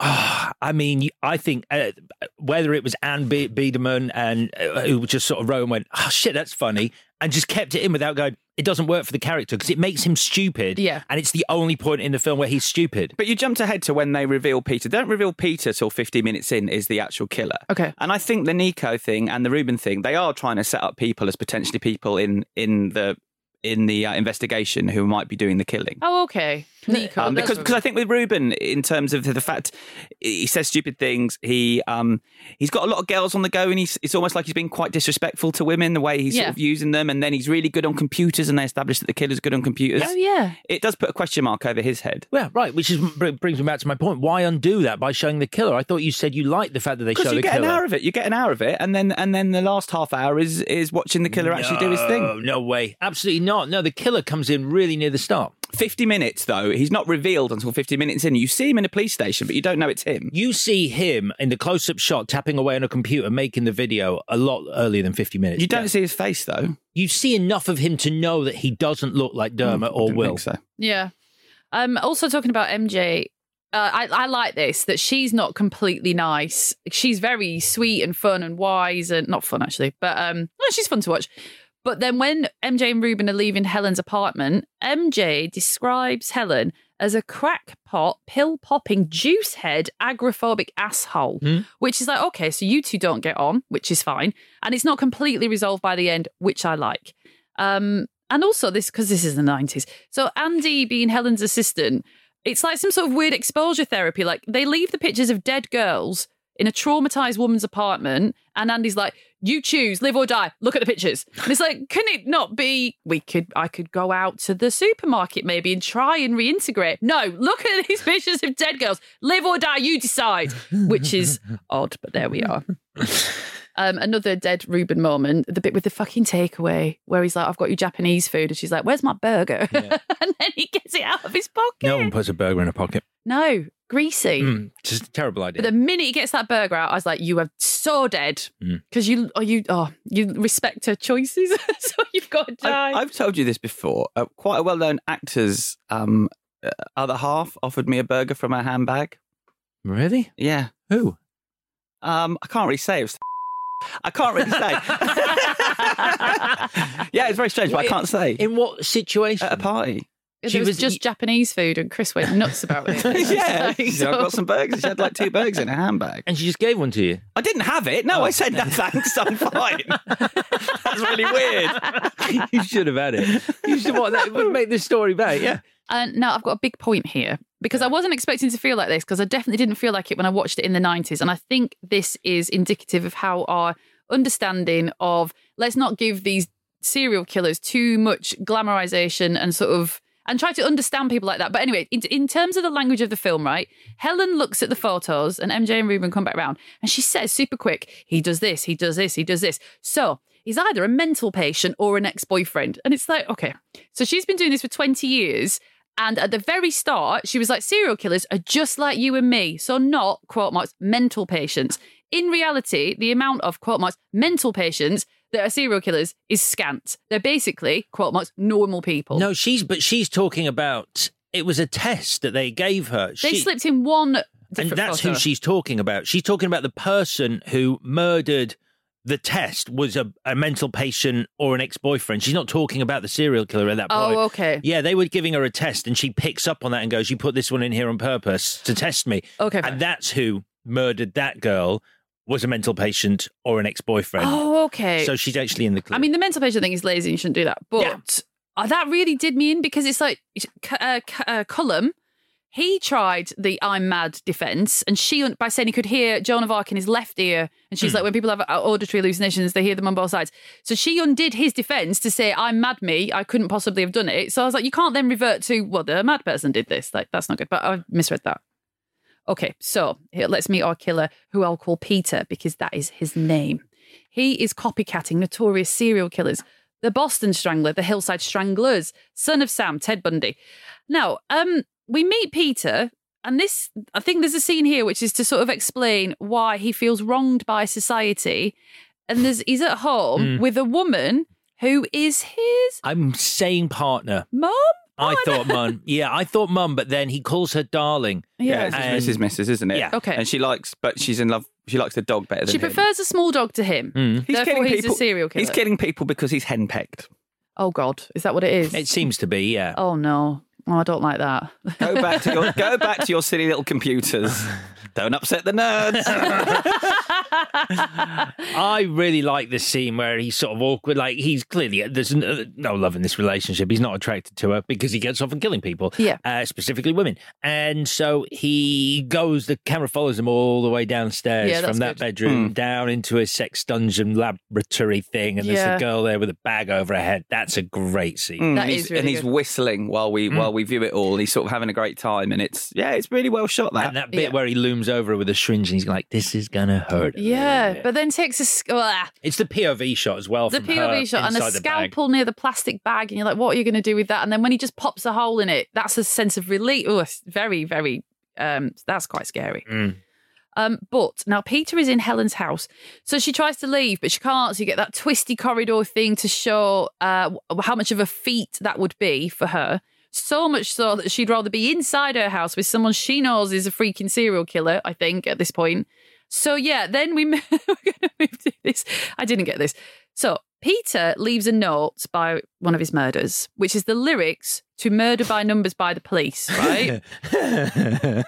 oh, I mean, I think uh, whether it was Ann Be- Biderman and uh, who just sort of wrote and went, oh shit, that's funny, and just kept it in without going, it doesn't work for the character because it makes him stupid. Yeah. And it's the only point in the film where he's stupid. But you jumped ahead to when they reveal Peter. Don't reveal Peter till 50 minutes in is the actual killer. Okay. And I think the Nico thing and the Reuben thing, they are trying to set up people as potentially people in in the in the uh, investigation who might be doing the killing. Oh, okay. Nico. Um, because because I think with Reuben, in terms of the fact he says stupid things, he um he's got a lot of girls on the go, and he's it's almost like he's been quite disrespectful to women the way he's Yeah. sort of using them, and then he's really good on computers, and they establish that the killer's good on computers. Oh, yeah. It does put a question mark over his head. Yeah, right. Which is brings me back to my point. Why undo that by showing the killer? I thought you said you liked the fact that they Because show you the get killer. an hour of it, you get an hour of it, and then and then the last half hour is is watching the killer actually do his thing. No way. Absolutely not. No, the killer comes in really near the start. 50 minutes though, he's not revealed until 50 minutes in. You see him in a police station, but you don't know it's him. You see him in the close up shot tapping away on a computer, making the video a lot earlier than 50 minutes. You don't see his face though. You see enough of him to know that he doesn't look like Dermot or Didn't Will. think so. Yeah. Um, also talking about MJ, uh, I, I like this that she's not completely nice. She's very sweet and fun and wise and not fun actually, but um, no, she's fun to watch. But then when MJ and Reuben are leaving Helen's apartment, MJ describes Helen as a crackpot, pill popping, juice head, agoraphobic asshole, which is like, okay, so you two don't get on, which is fine. And it's not completely resolved by the end, which I like. Um, and also this, because this is the 90s. So Andy being Helen's assistant, it's like some sort of weird exposure therapy. Like they leave the pictures of dead girls in a traumatized woman's apartment, and Andy's like, "You choose, live or die. Look at the pictures." And it's like, can it not be? We could, I could go out to the supermarket maybe and try and reintegrate. No, look at these pictures of dead girls. Live or die, you decide. Which is odd, but there we are. Um, another dead Reuben moment, the bit with the fucking takeaway where he's like, I've got you Japanese food. And she's like, Where's my burger? and then he gets it out of his pocket. No one puts a burger in a pocket. No, greasy. Mm, just a terrible idea. But the minute he gets that burger out, I was like, "You are so dead Mm. because you, oh, you, oh, you respect her choices, so you've got to die." I, I've told you this before. Uh, quite a well-known actor's um, uh, other half offered me a burger from her handbag. Really? Yeah. Who? Um, I can't really say. It was I can't really say. yeah, it's very strange, but I can't say. In what situation? At a party. It was, just Japanese food, and Chris went nuts about it. yeah, Like, she said, I've got some burgers. She had like two burgers in her handbag. And she just gave one to you. I didn't have it. No, oh. I said no thanks. I'm fine. That's really weird. you should have had it. You should what that would make this story better. Yeah. And now I've got a big point here because I wasn't expecting to feel like this because I definitely didn't feel like it when I watched it in the 90s. And I think this is indicative of how our understanding of let's not give these serial killers too much glamorization and sort of and try to understand people like that. But anyway, in, in terms of the language of the film, right? Helen looks at the photos and MJ and Reuben come back around and she says super quick, he does this, he does this, he does this. So he's either a mental patient or an ex boyfriend. And it's like, okay, so she's been doing this for 20 years. And at the very start, she was like, serial killers are just like you and me. So not, quote marks, mental patients. In reality, the amount of, quote marks, mental patients that are serial killers is scant. They're basically, quote marks, normal people. No, she's but she's talking about it was a test that they gave her. They She- slipped in one and that's photo. who she's talking about. She's talking about the person who murdered the test was a, a mental patient or an ex-boyfriend. She's not talking about the serial killer at that Oh, point. okay. Yeah, they were giving her a test and she picks up on that and goes, You put this one in here on purpose to test me. Okay. And that's who murdered that girl was a mental patient or an ex-boyfriend. Oh, okay. So she's actually in the clear. I mean, the mental patient thing is lazy and you shouldn't do that. But uh, that really did me in because it's like uh, uh, Cullum, he tried the I'm mad defense, and she, by saying he could hear Joan of Arc in his left ear, and she's Hmm. like, when people have uh, auditory hallucinations, they hear them on both sides. So she undid his defense to say, I'm mad me, I couldn't possibly have done it. So I was like, you can't then revert to, well, the mad person did this. Like, that's not good. But I misread that. Okay, so let's meet our killer, who I'll call Peter because that is his name. He is copycatting notorious serial killers, the Boston Strangler, the Hillside Stranglers, son of Sam, Ted Bundy. Now, um, we meet Peter, and this, I think there's a scene here which is to sort of explain why he feels wronged by society. And there's he's at home Mm. with a woman who is his I'm saying partner. mum. I thought mum. Yeah, I thought mum, but then he calls her darling. Yeah. it's And- Mrs. Mrs. Isn't it? Yeah. Okay. And she likes, but she's in love. She likes the dog better than She him. prefers a small dog to him. Mm. He's Therefore, killing he's people. a serial killer. He's killing people because he's henpecked. Oh God, is that what it is? It seems to be, yeah. Oh no, oh, I don't like that. Go back to your go back to your silly little computers. Don't upset the nerds. I really like this scene where he's sort of awkward. Like he's clearly there's n- no love in this relationship. He's not attracted to her because he gets off on killing people. Yeah. uh, specifically women. And so he goes. The camera follows him all the way downstairs Yeah, from that good. bedroom Hmm. down into a sex dungeon laboratory thing. And Yeah. there's a girl there with a bag over her head. That's a great scene. Mm, That and is he's, really and he's whistling while we while we view it all. And he's sort of having a great time, and it's yeah, it's really well shot. That, And that bit Yeah. where he looms over with a syringe and he's like, "This is gonna hurt." Yeah, but then takes a sc- ah, it's the POV shot as well. the from her POV shot and a the bag. scalpel near the plastic bag, and you're like, what are you going to do with that? And then when he just pops a hole in it, that's a sense of relief. Oh, very, very. Um, that's quite scary. Mm. Um, but now Peter is in Helen's house, so she tries to leave, but she can't. So you get that twisty corridor thing to show uh, how much of a feat that would be for her. So much so that she'd rather be inside her house with someone she knows is a freaking serial killer, I think, at this point. So, yeah, then we, move to this. I didn't get this. So, Peter leaves a note by one of his murders, which is the lyrics to Murder by Numbers by the Police, right?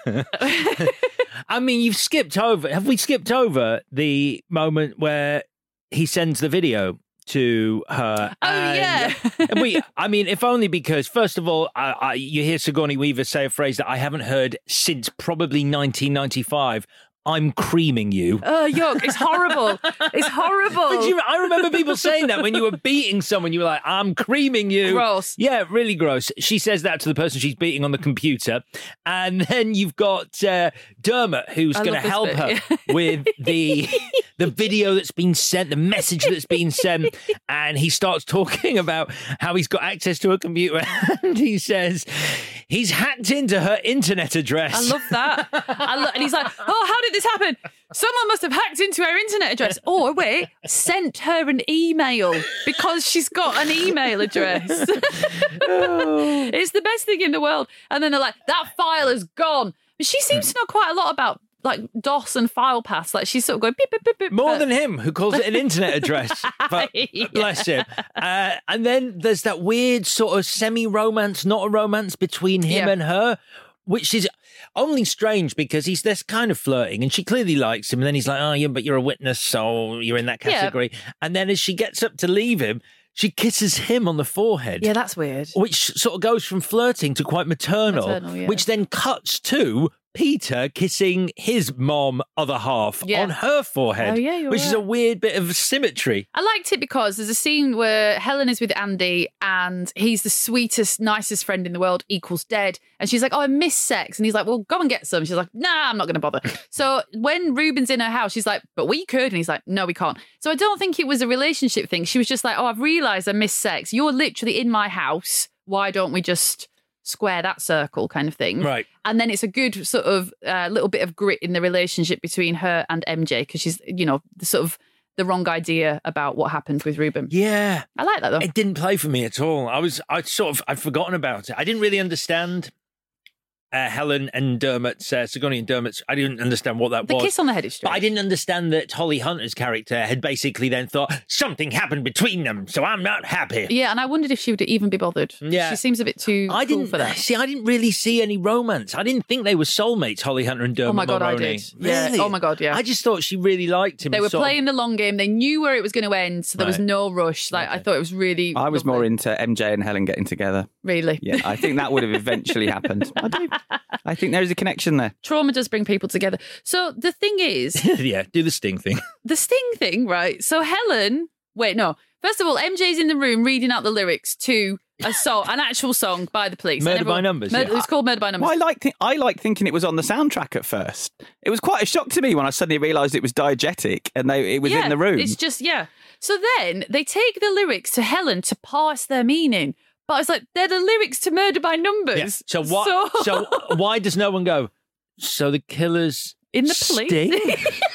I mean, you've skipped over. Have we skipped over the moment where he sends the video to her? Oh, and- and we, I mean, if only because, first of all, I, I, you hear Sigourney Weaver say a phrase that I haven't heard since probably 1995. I'm creaming you. Oh, yuck. It's horrible. It's horrible. You, I remember people saying that when you were beating someone, you were like, I'm creaming you. Gross. Yeah, really gross. She says that to the person she's beating on the computer. And then you've got uh, Dermot, who's going to help this her bit, with the the video that's been sent, the message that's been sent. And he starts talking about how he's got access to a computer. And he says he's hacked into her internet address. I love that. I lo- and he's like, oh, how did this happen? Someone must have hacked into her internet address. Or wait, sent her an email because she's got an email address. it's the best thing in the world. And then they're like, that file is gone. But she seems to know quite a lot about like DOS and file paths. Like she's sort of going beep, beep, beep, beep. More but- than him, who calls it an internet address. But bless him. Uh, and then there's that weird sort of semi romance, not a romance between him Yeah. and her, which is only strange because he's this kind of flirting and she clearly likes him. And then he's like, oh, yeah, but you're a witness, so you're in that Yeah. category. And then as she gets up to leave him, she kisses him on the forehead. Yeah, that's weird. Which sort of goes from flirting to quite maternal, Maternal, yeah. which then cuts to Peter kissing his mom other half Yeah. on her forehead, Oh, yeah, which is a weird bit of symmetry. I liked it because there's a scene where Helen is with Andy and he's the sweetest, nicest friend in the world, equals dead. And she's like, Oh, I miss sex. And he's like, Well, go and get some. She's like, Nah, I'm not going to bother. so when Reuben's in her house, she's like, But we could. And he's like, No, we can't. So I don't think it was a relationship thing. She was just like, Oh, I've realized I miss sex. You're literally in my house. Why don't we just square that circle kind of thing? Right. And then it's a good sort of uh, little bit of grit in the relationship between her and MJ because she's, you know, the sort of the wrong idea about what happened with Reuben. Yeah. I like that though. It didn't play for me at all. I was, I sort of, I'd forgotten about it. I didn't really understand uh, Helen and Dermot's, uh, Sigourney and Dermot's. I didn't understand what that The was. The kiss on the head is But I didn't understand that Holly Hunter's character had basically then thought something happened between them, so I'm not happy. Yeah, and I wondered if she would even be bothered. Yeah. She seems a bit too I cool didn't for that. see. I didn't really see any romance. I didn't think they were soulmates, Holly Hunter and Dermot Oh my God, I Mulroney. did. Yeah. Oh my God, yeah. I just thought she really liked him. They were sort of- playing the long game. They knew where it was going to end, so there was no rush. Like I thought it was really. I was more into MJ and Helen getting together. Really? Yeah, I think that would have eventually happened. I do. I think there is a connection there. Trauma does bring people together. So the thing is, yeah, do the sting thing. the sting thing, right? So Helen, wait, no. First of all, MJ's in the room reading out the lyrics to a song, an actual song by the police. Murder everyone- by Numbers, Murder- yeah. It's called Murder by Numbers. Well, I like thi- I like thinking it was on the soundtrack at first. It was quite a shock to me when I suddenly realised it was diegetic and they it was yeah, in the room. It's just yeah. So then they take the lyrics to Helen to parse their meaning. But I was like, they're the lyrics to Murder by Numbers. Yeah. So what? So... why does no one go? So the killers in the police.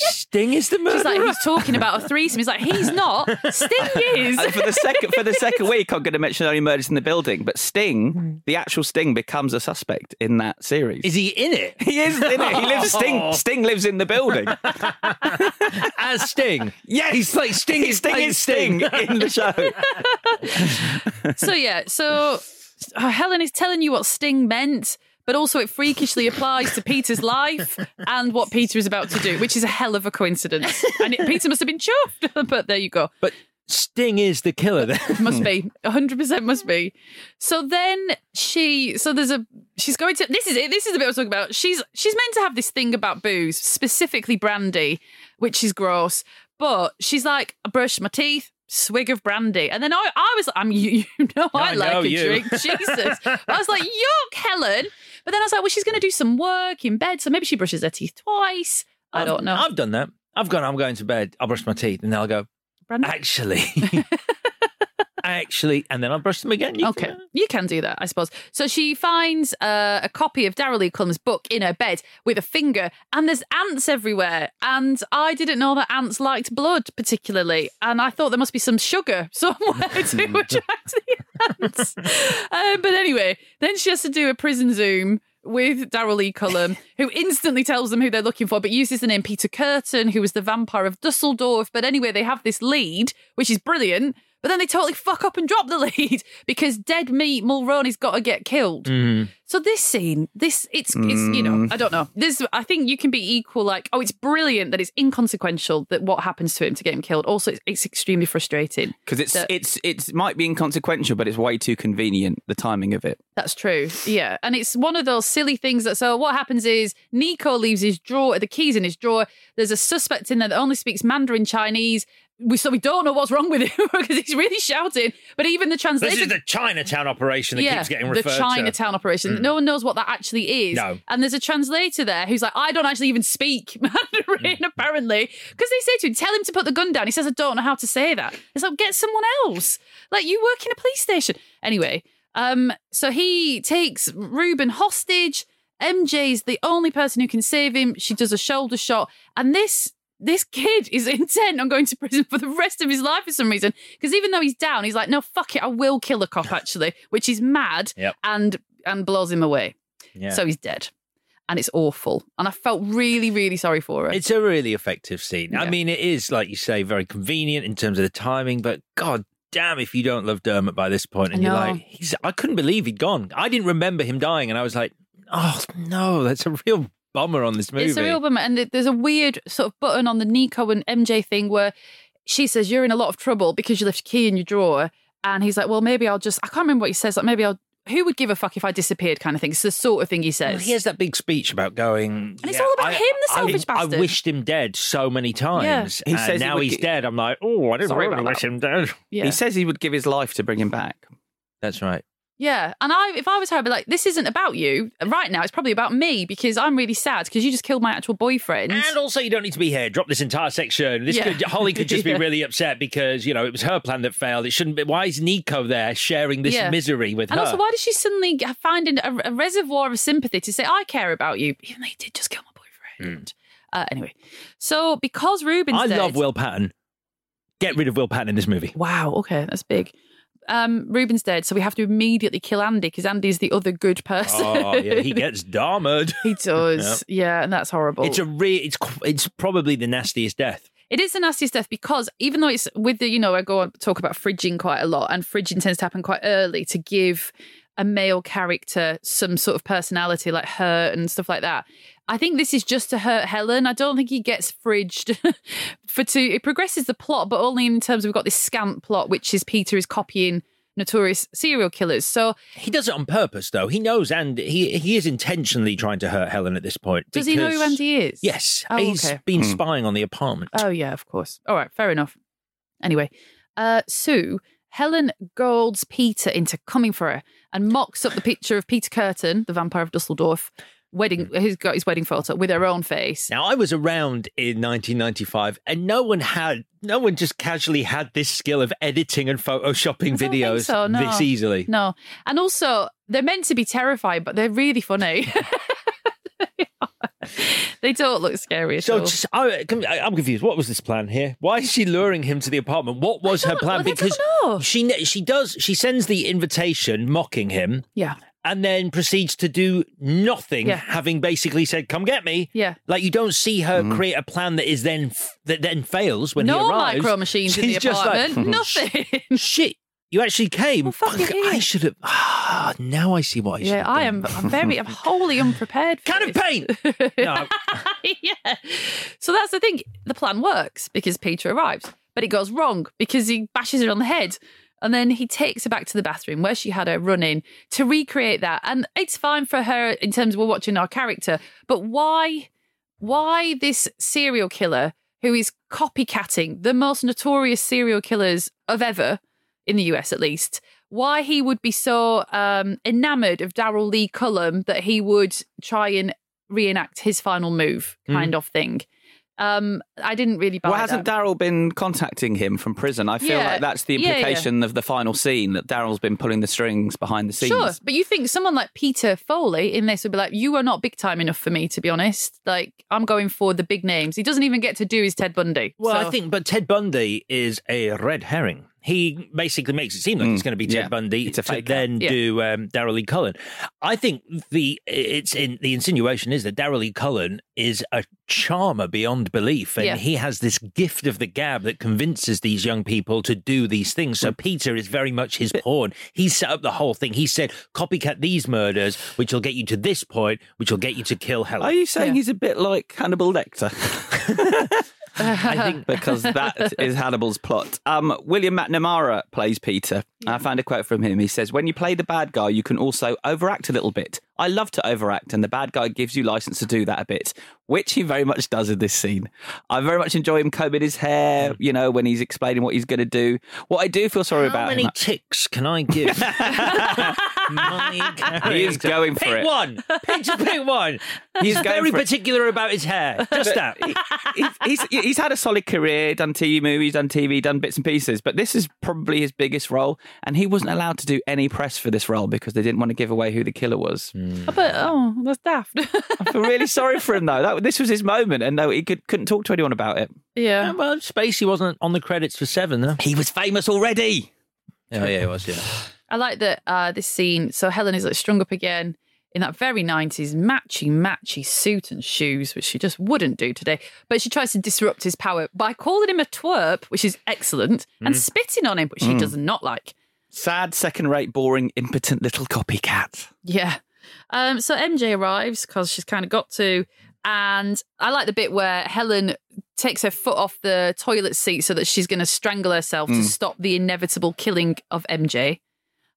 Sting? Sting is the murderer. She's like, he's talking about a threesome. He's like, he's not. Sting is. And for the second for the second week, I'm going to mention only murders in the building, but Sting, the actual Sting, becomes a suspect in that series. Is he in it? He is in it. He lives. Sting. Sting lives in the building as Sting. Yeah, he's like Sting. is Sting is Sting in the show. so yeah, so uh, Helen is telling you what Sting meant, but also it freakishly applies to Peter's life and what Peter is about to do, which is a hell of a coincidence. And it, Peter must have been chuffed, but there you go. But Sting is the killer then. must be 100% must be so then she so there's a she's going to this is it this is the bit i was talking about she's she's meant to have this thing about booze specifically brandy which is gross but she's like i brushed my teeth swig of brandy and then i, I was like i'm you, you know i, I like know a you. drink jesus i was like yuck helen but then i was like well she's going to do some work in bed so maybe she brushes her teeth twice i don't know I've done that. I've gone. I'm going to bed. I'll brush my teeth, and then I'll go. Brandy? Actually, actually, and then I'll brush them again. You okay, can- you can do that, I suppose. So she finds uh, a copy of Daryl Lee Cullum's book in her bed with a finger, and there's ants everywhere. And I didn't know that ants liked blood particularly, and I thought there must be some sugar somewhere to attract the ants. Uh, but anyway, then she has to do a prison zoom with Daryl Lee Cullum, who instantly tells them who they're looking for, but uses the name Peter Kürten, who was the vampire of Dusseldorf. But anyway, they have this lead, which is brilliant. But then they totally fuck up and drop the lead because dead meat Mulroney's got to get killed. Mm. So this scene, this it's it's you know Mm. I don't know. This I think you can be equal. Like oh, it's brilliant that it's inconsequential that what happens to him to get him killed. Also, it's, it's extremely frustrating Because it's that- it's it might be inconsequential, but it's way too convenient. The timing of it. That's true. Yeah. And it's one of those silly things that so what happens is Nico leaves his drawer, the keys in his drawer. There's a suspect in there that only speaks Mandarin Chinese. We so we don't know what's wrong with him because he's really shouting. But even the translator This is the Chinatown operation that keeps getting referred the to. Chinatown operation. Mm. No one knows what that actually is. No. And there's a translator there who's like, I don't actually even speak Mandarin, Mm. apparently. Because they say to him, tell him to put the gun down. He says, I don't know how to say that. It's like, get someone else. Like, you work in a police station. Anyway, um, so he takes Reuben hostage. MJ's the only person who can save him. She does a shoulder shot. And this this kid is intent on going to prison for the rest of his life for some reason. Because even though he's down, he's like, no, fuck it, I will kill a cop, actually, which is mad Yep. and and blows him away. Yeah. So he's dead. And it's awful. And I felt really, really sorry for her. It's a really effective scene. I mean, it is, like you say, very convenient in terms of the timing, but god damn if you don't love Dermot by this point and I you're like, he's, I couldn't believe he'd gone. I didn't remember him dying, and I was like, oh no, that's a real bummer on this movie. It's a real bummer. And there's a weird sort of button on the Nico and MJ thing where she says, You're in a lot of trouble because you left your key in your drawer. And he's like, Well, maybe I'll just, I can't remember what he says. Like, maybe I'll, who would give a fuck if I disappeared kind of thing? It's the sort of thing he Well, says. he has that big speech about going. And it's all about him, the selfish I, bastard. I wished him dead so many times. He and says now would he's gi- dead. I'm like, oh, I didn't Sorry really about wish that. him dead. Yeah. He says he would give his life to bring him back. That's right. Yeah, and I, if I was her, I'd be like, "This isn't about you right now. It's probably about me because I'm really sad because you just killed my actual boyfriend." And also, you don't need to be here. Drop this entire section. This Yeah. could, Holly could just be really upset because you know it was her plan that failed. It shouldn't be. Why is Nico there sharing this Yeah. misery with and her? And also, why does she suddenly find a, a reservoir of sympathy to say, "I care about you," even though you did just kill my boyfriend? Uh, anyway, so because Reuben's Hmm. I dead, love Will Patton. Get rid of Will Patton in this movie. Wow, okay, that's big. Um, Reuben's dead, so we have to immediately kill Andy because Andy's the other good person. Oh yeah, he gets Dahmered. he does, yeah, and that's horrible. It's a re- It's it's probably the nastiest death. It is the nastiest death because even though it's with the, you know, I go on talk about fridging quite a lot, and fridging tends to happen quite early to give a male character some sort of personality like hurt and stuff like that. I think this is just to hurt Helen. I don't think he gets fridged for two. It progresses the plot, but only in terms of we've got this scant plot, which is Peter is copying notorious serial killers. So He does it on purpose, though. He knows, and he he is intentionally trying to hurt Helen at this point. does he know who because- Andy is? Yes, Oh, he's okay. been Hmm. spying on the apartment. Oh yeah, of course. All right, fair enough. Anyway, uh, Sue Helen golds Peter into coming for her and mocks up the picture of Peter Kürten, the vampire of Dusseldorf, wedding. Hmm. Who's got his wedding photo with her own face. Now, I was around in 1995, and no one had, no one just casually had this skill of editing and photoshopping I don't think videos so, no. this easily. No, and also they're meant to be terrifying, but they're really funny. they don't look scary at So all. just, I, I'm confused. What was this plan here? Why is she luring him to the apartment? What was her plan? I don't Because know. she she does she sends the invitation mocking him, yeah, and then proceeds to do nothing, Yeah. having basically said, "Come get me." yeah. Like you don't see her mm. create a plan that is then f- that then fails when he No arrives. micro machines in the She's just like, apartment. Nothing. Shit, you actually came. fuck, Fuck, I should have. Ah, now I see what I should Yeah, I am. I'm very. I'm wholly unprepared. For Can of this. paint. No, yeah. So that's the thing. The plan works because Peter arrives, but it goes wrong because he bashes her on the head. And then he takes her back to the bathroom where she had her running to recreate that. And it's fine for her in terms of we're watching our character. But why why this serial killer who is copycatting the most notorious serial killers of ever, in the US at least, why he would be so um, enamored of Daryl Lee Cullum that he would try and reenact his final move, kind of thing. Um, I didn't really buy Well, hasn't. Daryl been contacting him from prison? I feel Yeah. like that's the Yeah, yeah. implication of the final scene that Daryl's been pulling the strings behind the scenes. Sure, but you think someone like Peter Foley in this would be like, "You are not big time enough for me, to be honest. Like, I'm going for the big names." He doesn't even get to do his Ted Bundy. Well, So- I think, but Ted Bundy is a red herring. He basically makes it seem like it's going to be Ted Mm, yeah. Bundy It's a to then. Yeah. do um, Daryl Lee Cullum. I think the it's in the insinuation is that Daryl Lee Cullum is a charmer beyond belief, and Yeah. he has this gift of the gab that convinces these young people to do these things. Mm. So Peter is very much his pawn. He set up the whole thing. He said, "Copycat these murders, which will get you to this point, which will get you to kill Helen." Are you saying he's a bit like Hannibal Lecter? I think because that is Hannibal's plot. Um, William McNamara plays Peter. I found a quote from him. He says, When you play the bad guy, you can also overact a little bit. I love to overact, and the bad guy gives you license to do that a bit, which he very much does in this scene. I very much enjoy him combing his hair, hmm. you know, when he's explaining what he's going to do. What I do feel sorry How about many him. ticks can I give? My He is going for pick it. one. Pick, pick one. He's He's very for it. particular about his hair. Just that. he's, he's he's had a solid career, done TV movies, done TV, done bits and pieces, but this is probably his biggest role, and he wasn't allowed to do any press for this role because they didn't want to give away who the killer was. but oh, that's daft. I feel really sorry for him though. That this was his moment, and no, he could, couldn't talk to anyone about it. yeah. well, Spacey wasn't on the credits for Seven, though. He was famous already. Oh, yeah, he was, yeah. I like that uh, this scene. So Helen is like strung up again in that very 90s matchy matchy suit and shoes, which she just wouldn't do today. But she tries to disrupt his power by calling him a twerp, which is excellent, and Mm. spitting on him, which she Mm. does not like. Sad, second-rate, boring, impotent little copycat. Yeah. Um, so MJ arrives because she's kind of got to. And I like the bit where Helen takes her foot off the toilet seat so that she's going to strangle herself to Mm. stop the inevitable killing of MJ.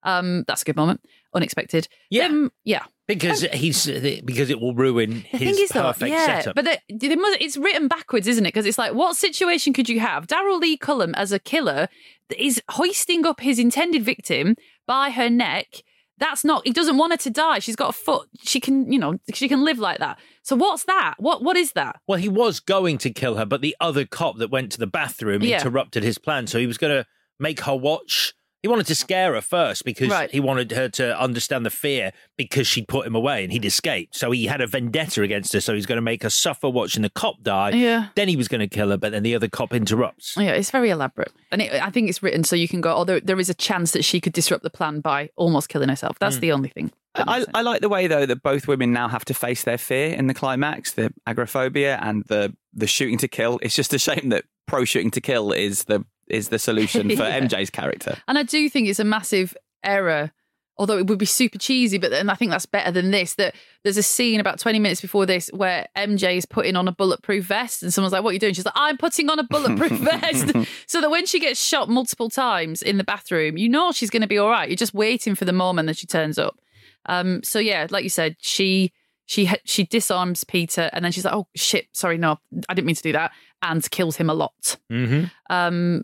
Um, that's a good moment. Unexpected. Yeah. Um, yeah. Because he's because it will ruin his thing is, though, perfect yeah, setup. but the, the, must- it's written backwards, isn't it? Because it's like, what situation could you have? Daryl Lee Cullum as a killer is hoisting up his intended victim by her neck. That's not. He doesn't want her to die. She's got a foot. She can, you know, she can live like that. So what's that? What what is that? Well, he was going to kill her, but the other cop that went to the bathroom Yeah. interrupted his plan. So he was going to make her watch. He wanted to scare her first because Right. he wanted her to understand the fear because she'd put him away and he'd escaped. So he had a vendetta against her. So he's going to make her suffer watching the cop die. Yeah. Then he was going to kill her, but then the other cop interrupts. Yeah, it's very elaborate, and it, I think it's written so you can go. Oh, there, there is a chance that she could disrupt the plan by almost killing herself. That's Mm. the only thing. I, I like the way though that both women now have to face their fear in the climax, the agoraphobia and the the shooting to kill. It's just a shame that pro shooting to kill is the is the solution for Yeah. MJ's character. And I do think it's a massive error, although it would be super cheesy, but then I think that's better than this. That there's a scene about 20 minutes before this where MJ is putting on a bulletproof vest and someone's like, What are you doing? She's like, I'm putting on a bulletproof vest. so that when she gets shot multiple times in the bathroom, you know she's going to be all right. You're just waiting for the moment that she turns up. Um, so yeah, like you said, she. She she disarms Peter and then she's like, "Oh shit, sorry, no, I didn't mean to do that," and kills him a lot. Mm-hmm. Um,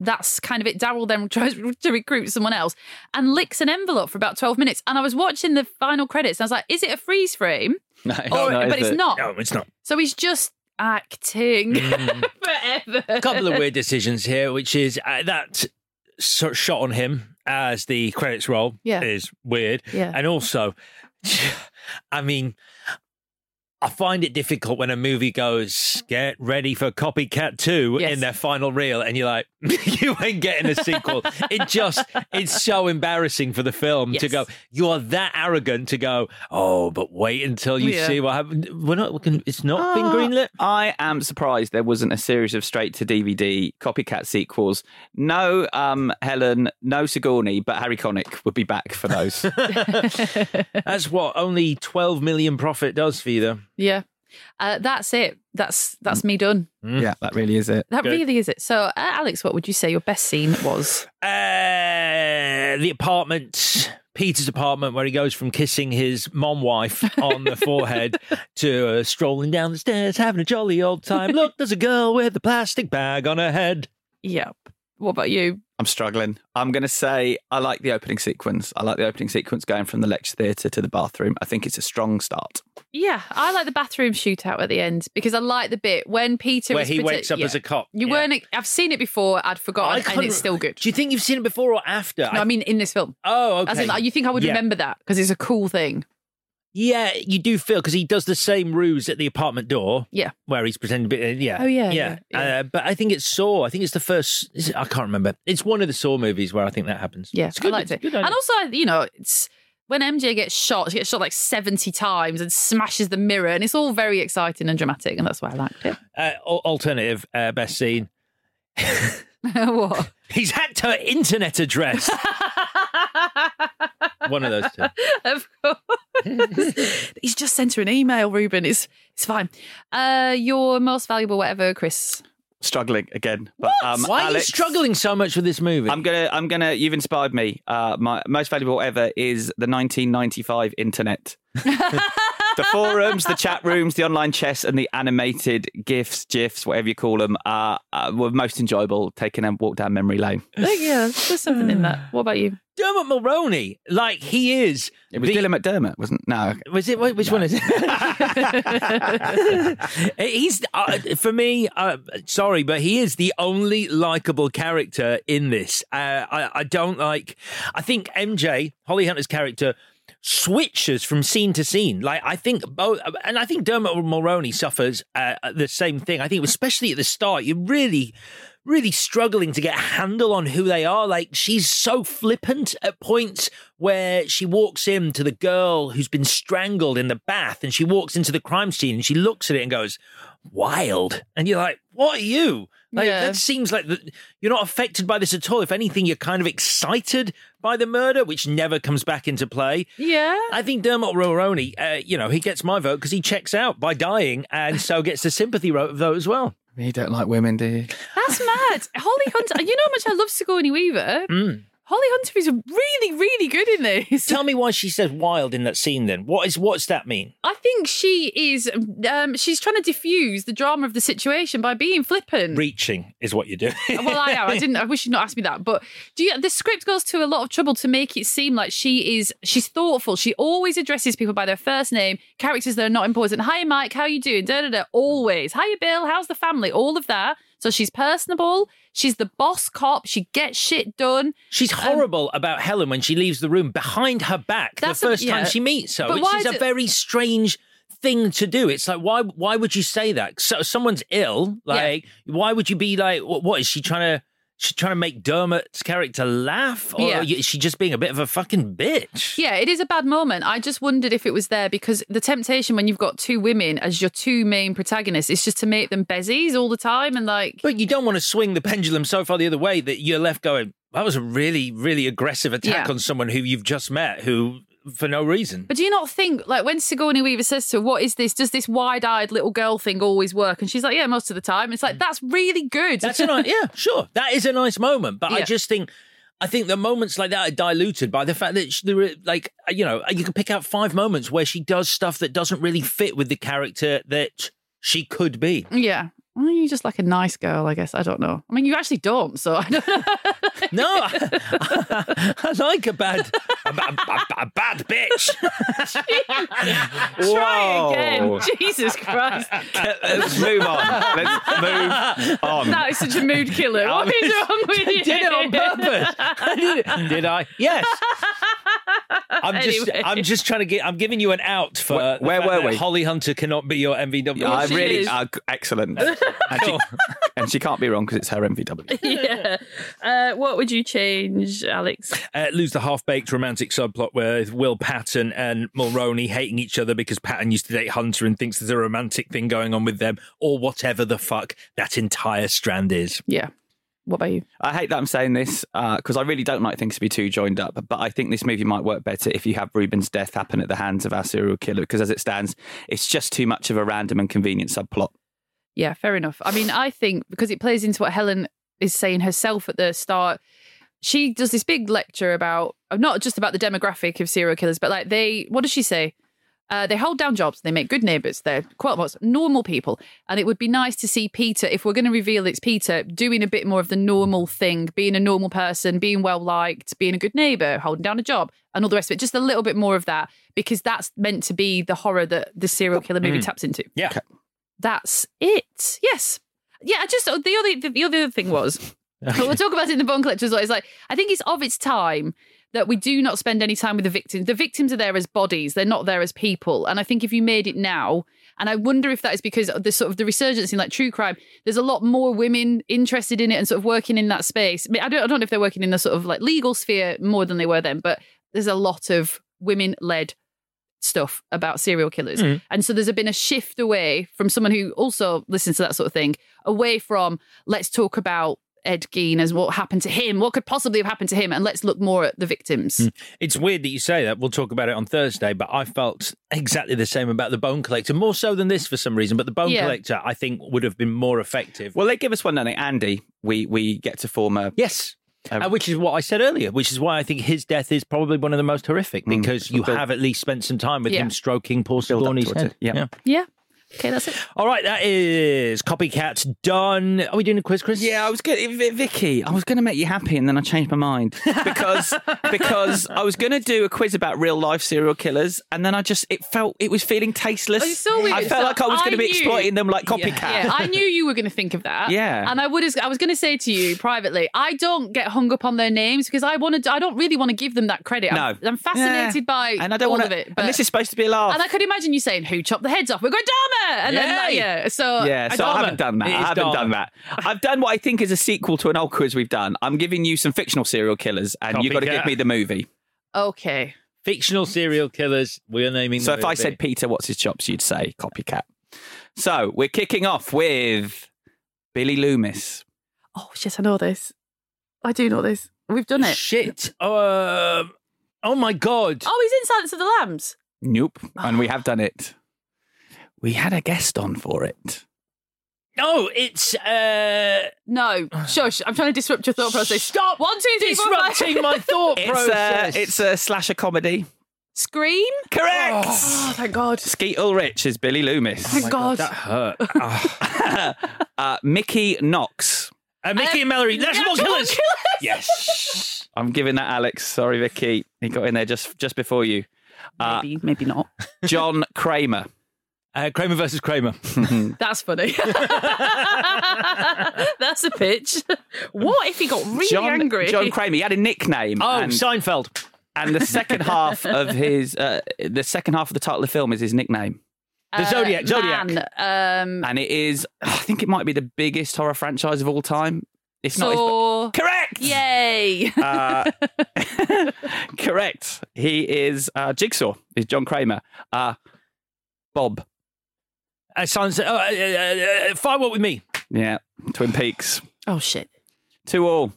that's kind of it. Daryl then tries to recruit someone else and licks an envelope for about 12 minutes. And I was watching the final credits and I was like, is it a freeze frame? No, Or- no, but it's it? not. No, it's not. So he's just acting forever. a couple of weird decisions here, which is uh, that sort of shot on him as the credits roll Yeah. is weird. Yeah. And also, I mean, I find it difficult when a movie goes, get ready for Copycat 2 Yes. in their final reel, and you're like, you ain't getting a sequel. it just, it's so embarrassing for the film to go, you are that arrogant to go, oh, but wait until you Yeah. see what happened. We're not, we can, it's not been Ah, greenlit. I am surprised there wasn't a series of straight to DVD copycat sequels. No um, Helen, no Sigourney, but Harry Connick would be back for those. That's what only 12 million profit does for you, though. Yeah. Uh, that's it. That's that's me done. yeah, that really is it. That really is it. So, uh, Alex, what would you say your best scene was? Uh, the apartment, Peter's apartment, where he goes from kissing his mom wife on the forehead to uh, strolling down the stairs, having a jolly old time. Look, there's a girl with a plastic bag on her head. Yep. What about you? I'm struggling. I'm going to say I like the opening sequence. I like the opening sequence going from the lecture theatre to the bathroom. I think it's a strong start. Yeah, I like the bathroom shootout at the end because I like the bit when Peter Where is he protect- wakes up yeah. as a cop. You Yeah. weren't. I've seen it before. I'd forgotten, and couldn't- it's still good. Do you think you've seen it before or after? No, I mean in this film. Oh, okay. As in, like, you think I would Yeah. remember that because it's a cool thing. Yeah, you do feel because he does the same ruse at the apartment door. Yeah. where he's pretending to be. uh, yeah. Oh, yeah, yeah. yeah, Uh, but I think it's Saw. I think it's the first. It, I can't remember. It's one of the Saw movies where I think that happens. Yeah, it's good. I liked it. good idea. and also, you know, it's when MJ gets shot, she gets shot like seventy times and smashes the mirror, and it's all very exciting and dramatic, and that's why I liked it. Uh, alternative uh, best scene. what? He's hacked her internet address. one of those two. of course. He's just sent her an email, Reuben. It's it's fine. Uh, your most valuable whatever, Chris. Struggling again. But, um, Why are you struggling so much with this movie? I'm gonna, I'm gonna. You've inspired me. Uh, my most valuable ever is the 1995 internet. the forums, the chat rooms, the online chess, and the animated gifs, gifs, whatever you call them, uh, uh, were most enjoyable. Taking a walk down memory lane. yeah, there's something in that. What about you? Dermot Mulroney, like he is. It was the- Dylan McDermott, wasn't? No, Was it? wait, Which one is it? He's uh, for me. Uh, sorry, but he is the only likable character in this. Uh, I, I don't like. I think MJ Holly Hunter's character switches from scene to scene. Like I think both, and I think Dermot Mulroney suffers uh, the same thing. I think, especially at the start, you're really. Really struggling to get a handle on who they are. Like, she's so flippant at points where she walks in to the girl who's been strangled in the bath and she walks into the crime scene and she looks at it and goes, wild. And you're like, what are you? Like, Yeah. That seems like the, you're not affected by this at all. If anything, you're kind of excited by the murder, which never comes back into play. Yeah. I think Dermot Mulroney, uh, you know, he gets my vote because he checks out by dying and so gets the sympathy ro- vote as well. you don't like women, do you? That's mad. Holly Hunter. You know how much I love Sigourney Weaver. Mm. Holly Hunter is really, really good in this. Tell me why she says wild in that scene then. What is what's that mean? I think she is. Um, she's trying to diffuse the drama of the situation by being flippant. Reaching is what you do. well, I am. I didn't. I wish you'd not asked me that. But do you? The script goes to a lot of trouble to make it seem like she is. She's thoughtful. She always addresses people by their first name. Characters that are not important. Hi, Mike. How you doing? Da da da. Always. Hiya, Bill. How's the family? All of that. So she's personable. She's the boss cop. She gets shit done. She's um, horrible about Helen when she leaves the room behind her back the That's a- first time she meets her, But which is a very strange thing to do. It's like why why would you say that? So someone's ill, like why would you be like what, what is she trying to she trying to make Dermot's character laugh or Yeah. is she just being a bit of a fucking bitch? Yeah, it is a bad moment. I just wondered if it was there because the temptation when you've got two women as your two main protagonists is just to make them bezies all the time and like. But you don't want to swing the pendulum so far the other way that you're left going, that was a really, really aggressive attack Yeah. on someone who you've just met who for no reason. But do you not think, like, when Sigourney Weaver says to her, What is this? Does this wide eyed little girl thing always work? And she's like, Yeah, most of the time. It's like, that's really good. Mm. That's a nice, yeah, sure. That is a nice moment, but I just think, I think the moments like that are diluted by the fact that she, there are, like, you know, you can pick out five moments where she does stuff that doesn't really fit with the character that she could be. yeah. Well, you're just like a nice girl, I guess. I don't know. I mean, you actually don't, so I don't know. No, I, I like a bad, a, ba- a- a bad bitch. Try again. Jesus Christ. Let's move on. Let's move on. That is such a mood killer. I What is was- wrong with I you? did it on purpose. I did, it. did I? Yes. I'm just, I'm just trying to get. I'm giving you an out for Where- where were we? Holly Hunter cannot be your MVW. I she really is. uh, excellent, and she, and she can't be wrong because it's her MVW. yeah. Uh, what would you change, Alex? uh, lose the half-baked romantic subplot with Will Patton and Mulroney hating each other because Patton used to date Hunter and thinks there's a romantic thing going on with them, or whatever the fuck that entire strand is. Yeah. What about you? I hate that I'm saying this because I really don't like things to be too joined up. But I think this movie might work better if you have Reuben's death happen at the hands of our serial killer. Because as it stands, it's just too much of a random and convenient subplot. Yeah, fair enough. I mean, I think because it plays into what Helen is saying herself at the start, she does this big lecture about not just about the demographic of serial killers, but like they, what does she say? Uh, they hold down jobs. They make good neighbours. They're quite most normal people. And it would be nice to see Peter, if we're going to reveal it's Peter, doing a bit more of the normal thing, being a normal person, being well liked, being a good neighbour, holding down a job, and all the rest of it. Just a little bit more of that because that's meant to be the horror that the serial killer movie Mm. taps into. Yeah. That's it. Yes. Yeah. I Just oh, the other the other thing was we'll talk about it in the bone collector as well. It's like I think it's of its time that we do not spend any time with the victims. The victims are there as bodies; they're not there as people. And I think if you made it now, and I wonder if that is because of the sort of the resurgence in like true crime. There's a lot more women interested in it and sort of working in that space. I, mean, I don't, I don't know if they're working in the sort of like legal sphere more than they were then, but there's a lot of women led stuff about serial killers. Mm. And so there's been a shift away from someone who also listens to that sort of thing, away from let's talk about Ed Gein as what happened to him, what could possibly have happened to him, and let's look more at the victims. Mm. It's weird that you say that. We'll talk about it on Thursday, but I felt exactly the same about the Bone Collector, more so than this for some reason. But the Bone Yeah. Collector, I think, would have been more effective. Well, they give us one, don't they? Andy, we we get to form a yes. A- Uh, which is what I said earlier, which is why I think his death is probably one of the most horrific Mm. because you have at least spent some time with Yeah. him stroking poor Build Sigourney's head. it, yeah. Yeah. Okay, that's it. All right, that is Copycats done. Are we doing a quiz, Chris? Yeah, I was good. Vicky, I was going to make you happy, and then I changed my mind because because I was going to do a quiz about real life serial killers, and then I just it felt it was feeling tasteless. Oh, so weird. I felt So like I was going to be knew- exploiting them like copycats. Yeah, I knew you were going to think of that. Yeah. and I would. I was going to say to you privately, I don't get hung up on their names because I wanted. I don't really want to give them that credit. No. I'm, I'm fascinated Yeah. by And I don't wanna- of it. and but- this is supposed to be a laugh. And I could imagine you saying, "Who chopped the heads off?" We're going Dahmer, and then like, Yay! yeah. So yeah, so I haven't done that. It I is haven't Dahmer. done that. I've done what I think is a sequel to an old quiz we've done. I'm giving you some fictional serial killers, and you've got to Copycat. give me the movie. Okay. Fictional serial killers. We're naming. So the if I movie. said Peter, what's his chops? You'd say copycat. So we're kicking off with Billy Loomis. Oh shit! I know this. I do know this. We've done it. shit, um, oh my god, Oh, he's in Silence of the Lambs. Nope, and we have done it. We had a guest on for it. no, it's uh, No, shush! I'm trying to disrupt your thought process. Stop One, two, three, four, five. disrupting my thought It's a, process. it's a slasher comedy. Scream. Correct. Oh, thank God! Skeet Ulrich is Billy Loomis. Thank God. that hurt. Ah. uh, Mickey Knox. Uh, Mickey Um, and Mallory, National Natural Killers. Killers. Yes. I'm giving that Alex. Sorry, Vicky. He got in there just just before you. Uh, Maybe, maybe not. John Kramer. Uh, Kramer versus Kramer. That's funny. That's a pitch. What if he got really John, angry? John Kramer. He had a nickname. Oh, and, Seinfeld. and the second half of his uh, the second half of the title of the film is his nickname. The Zodiac, Zodiac. Man, um, and it is I think it might be the biggest horror franchise of all time. If not, so it's, correct. yay! Uh, correct. He is uh, Jigsaw. Is John Kramer. Uh, Bob. Uh, Silence. Uh, uh, uh, uh, Firewalk with me. Yeah. Twin Peaks. oh shit! Two all.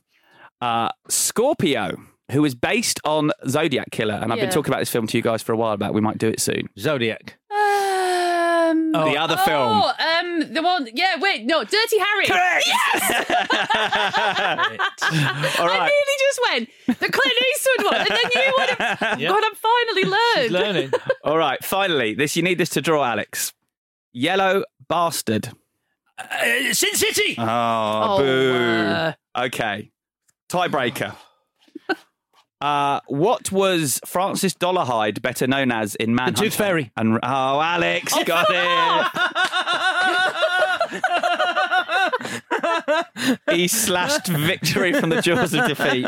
Uh, Scorpio, who is based on Zodiac Killer, and I've been Yeah. talking about this film to you guys for a while About We might do it soon. Zodiac. Um, The other film. Oh, um, the one. Yeah, wait, no, Dirty Harry. Correct. All I right. nearly just went the Clint Eastwood one, and then you would have. Yep. God, I'm finally learned. She's learning. All right. Finally, this you need this to draw, Alex. Yellow bastard. Uh, Sin City. Oh, Oh, boo. uh. Okay. Tiebreaker. Uh, what was Francis Dollarhyde better known as in Manhunter? Tooth Fairy. And oh, Alex got it. he slashed victory from the jaws of defeat.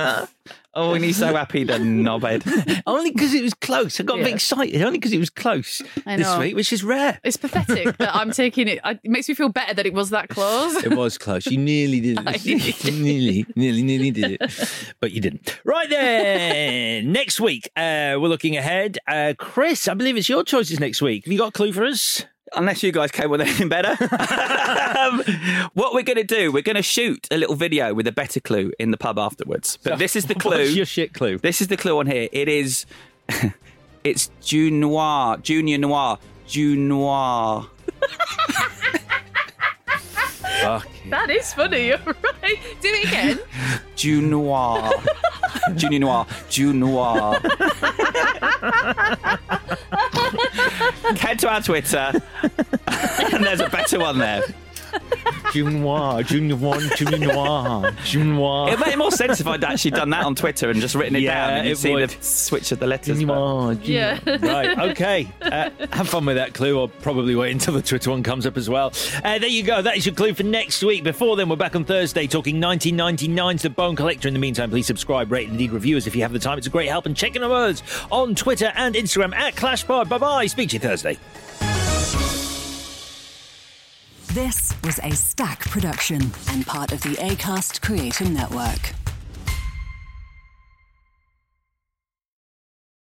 Oh, and he's so happy, the knobhead. Only because it was close. I got a bit Yeah. excited. Only because it was close I this know. week, which is rare. It's pathetic that I'm taking it. It makes me feel better that it was that close. It was close. You nearly did I it. nearly did. nearly, nearly, nearly did it. But you didn't. Right then. next week, uh, we're looking ahead. Uh, Chris, I believe it's your choices next week. Have you got a clue for us? Unless you guys came with anything better. um, what we're going to do, we're going to shoot a little video with a better clue in the pub afterwards. But this is the clue. What's your shit clue? This is the clue on here. It is. it's June Noir. Junior Noir. June Noir. Fuck. That is funny. You're right. Do it again. June Noir. Junior Noir. June Noir. to our Twitter, and there's a better one there. Junior, Junior One, Junior, Junior. It made more sense if I'd actually done that on Twitter and just written it Yeah, down and you it see would. the switch of the letters. Junior, but- Yeah. right, okay. Uh, have fun with that clue. I'll probably wait until the Twitter one comes up as well. Uh, there you go. That is your clue for next week. Before then, we're back on Thursday talking 1999's The Bone Collector. In the meantime, please subscribe, rate, and indeed reviews if you have the time. It's a great help. And check in on us on Twitter and Instagram at ClashPod. Bye bye. Speak to you Thursday. This was a Stack production and part of the ACAST Creator Network.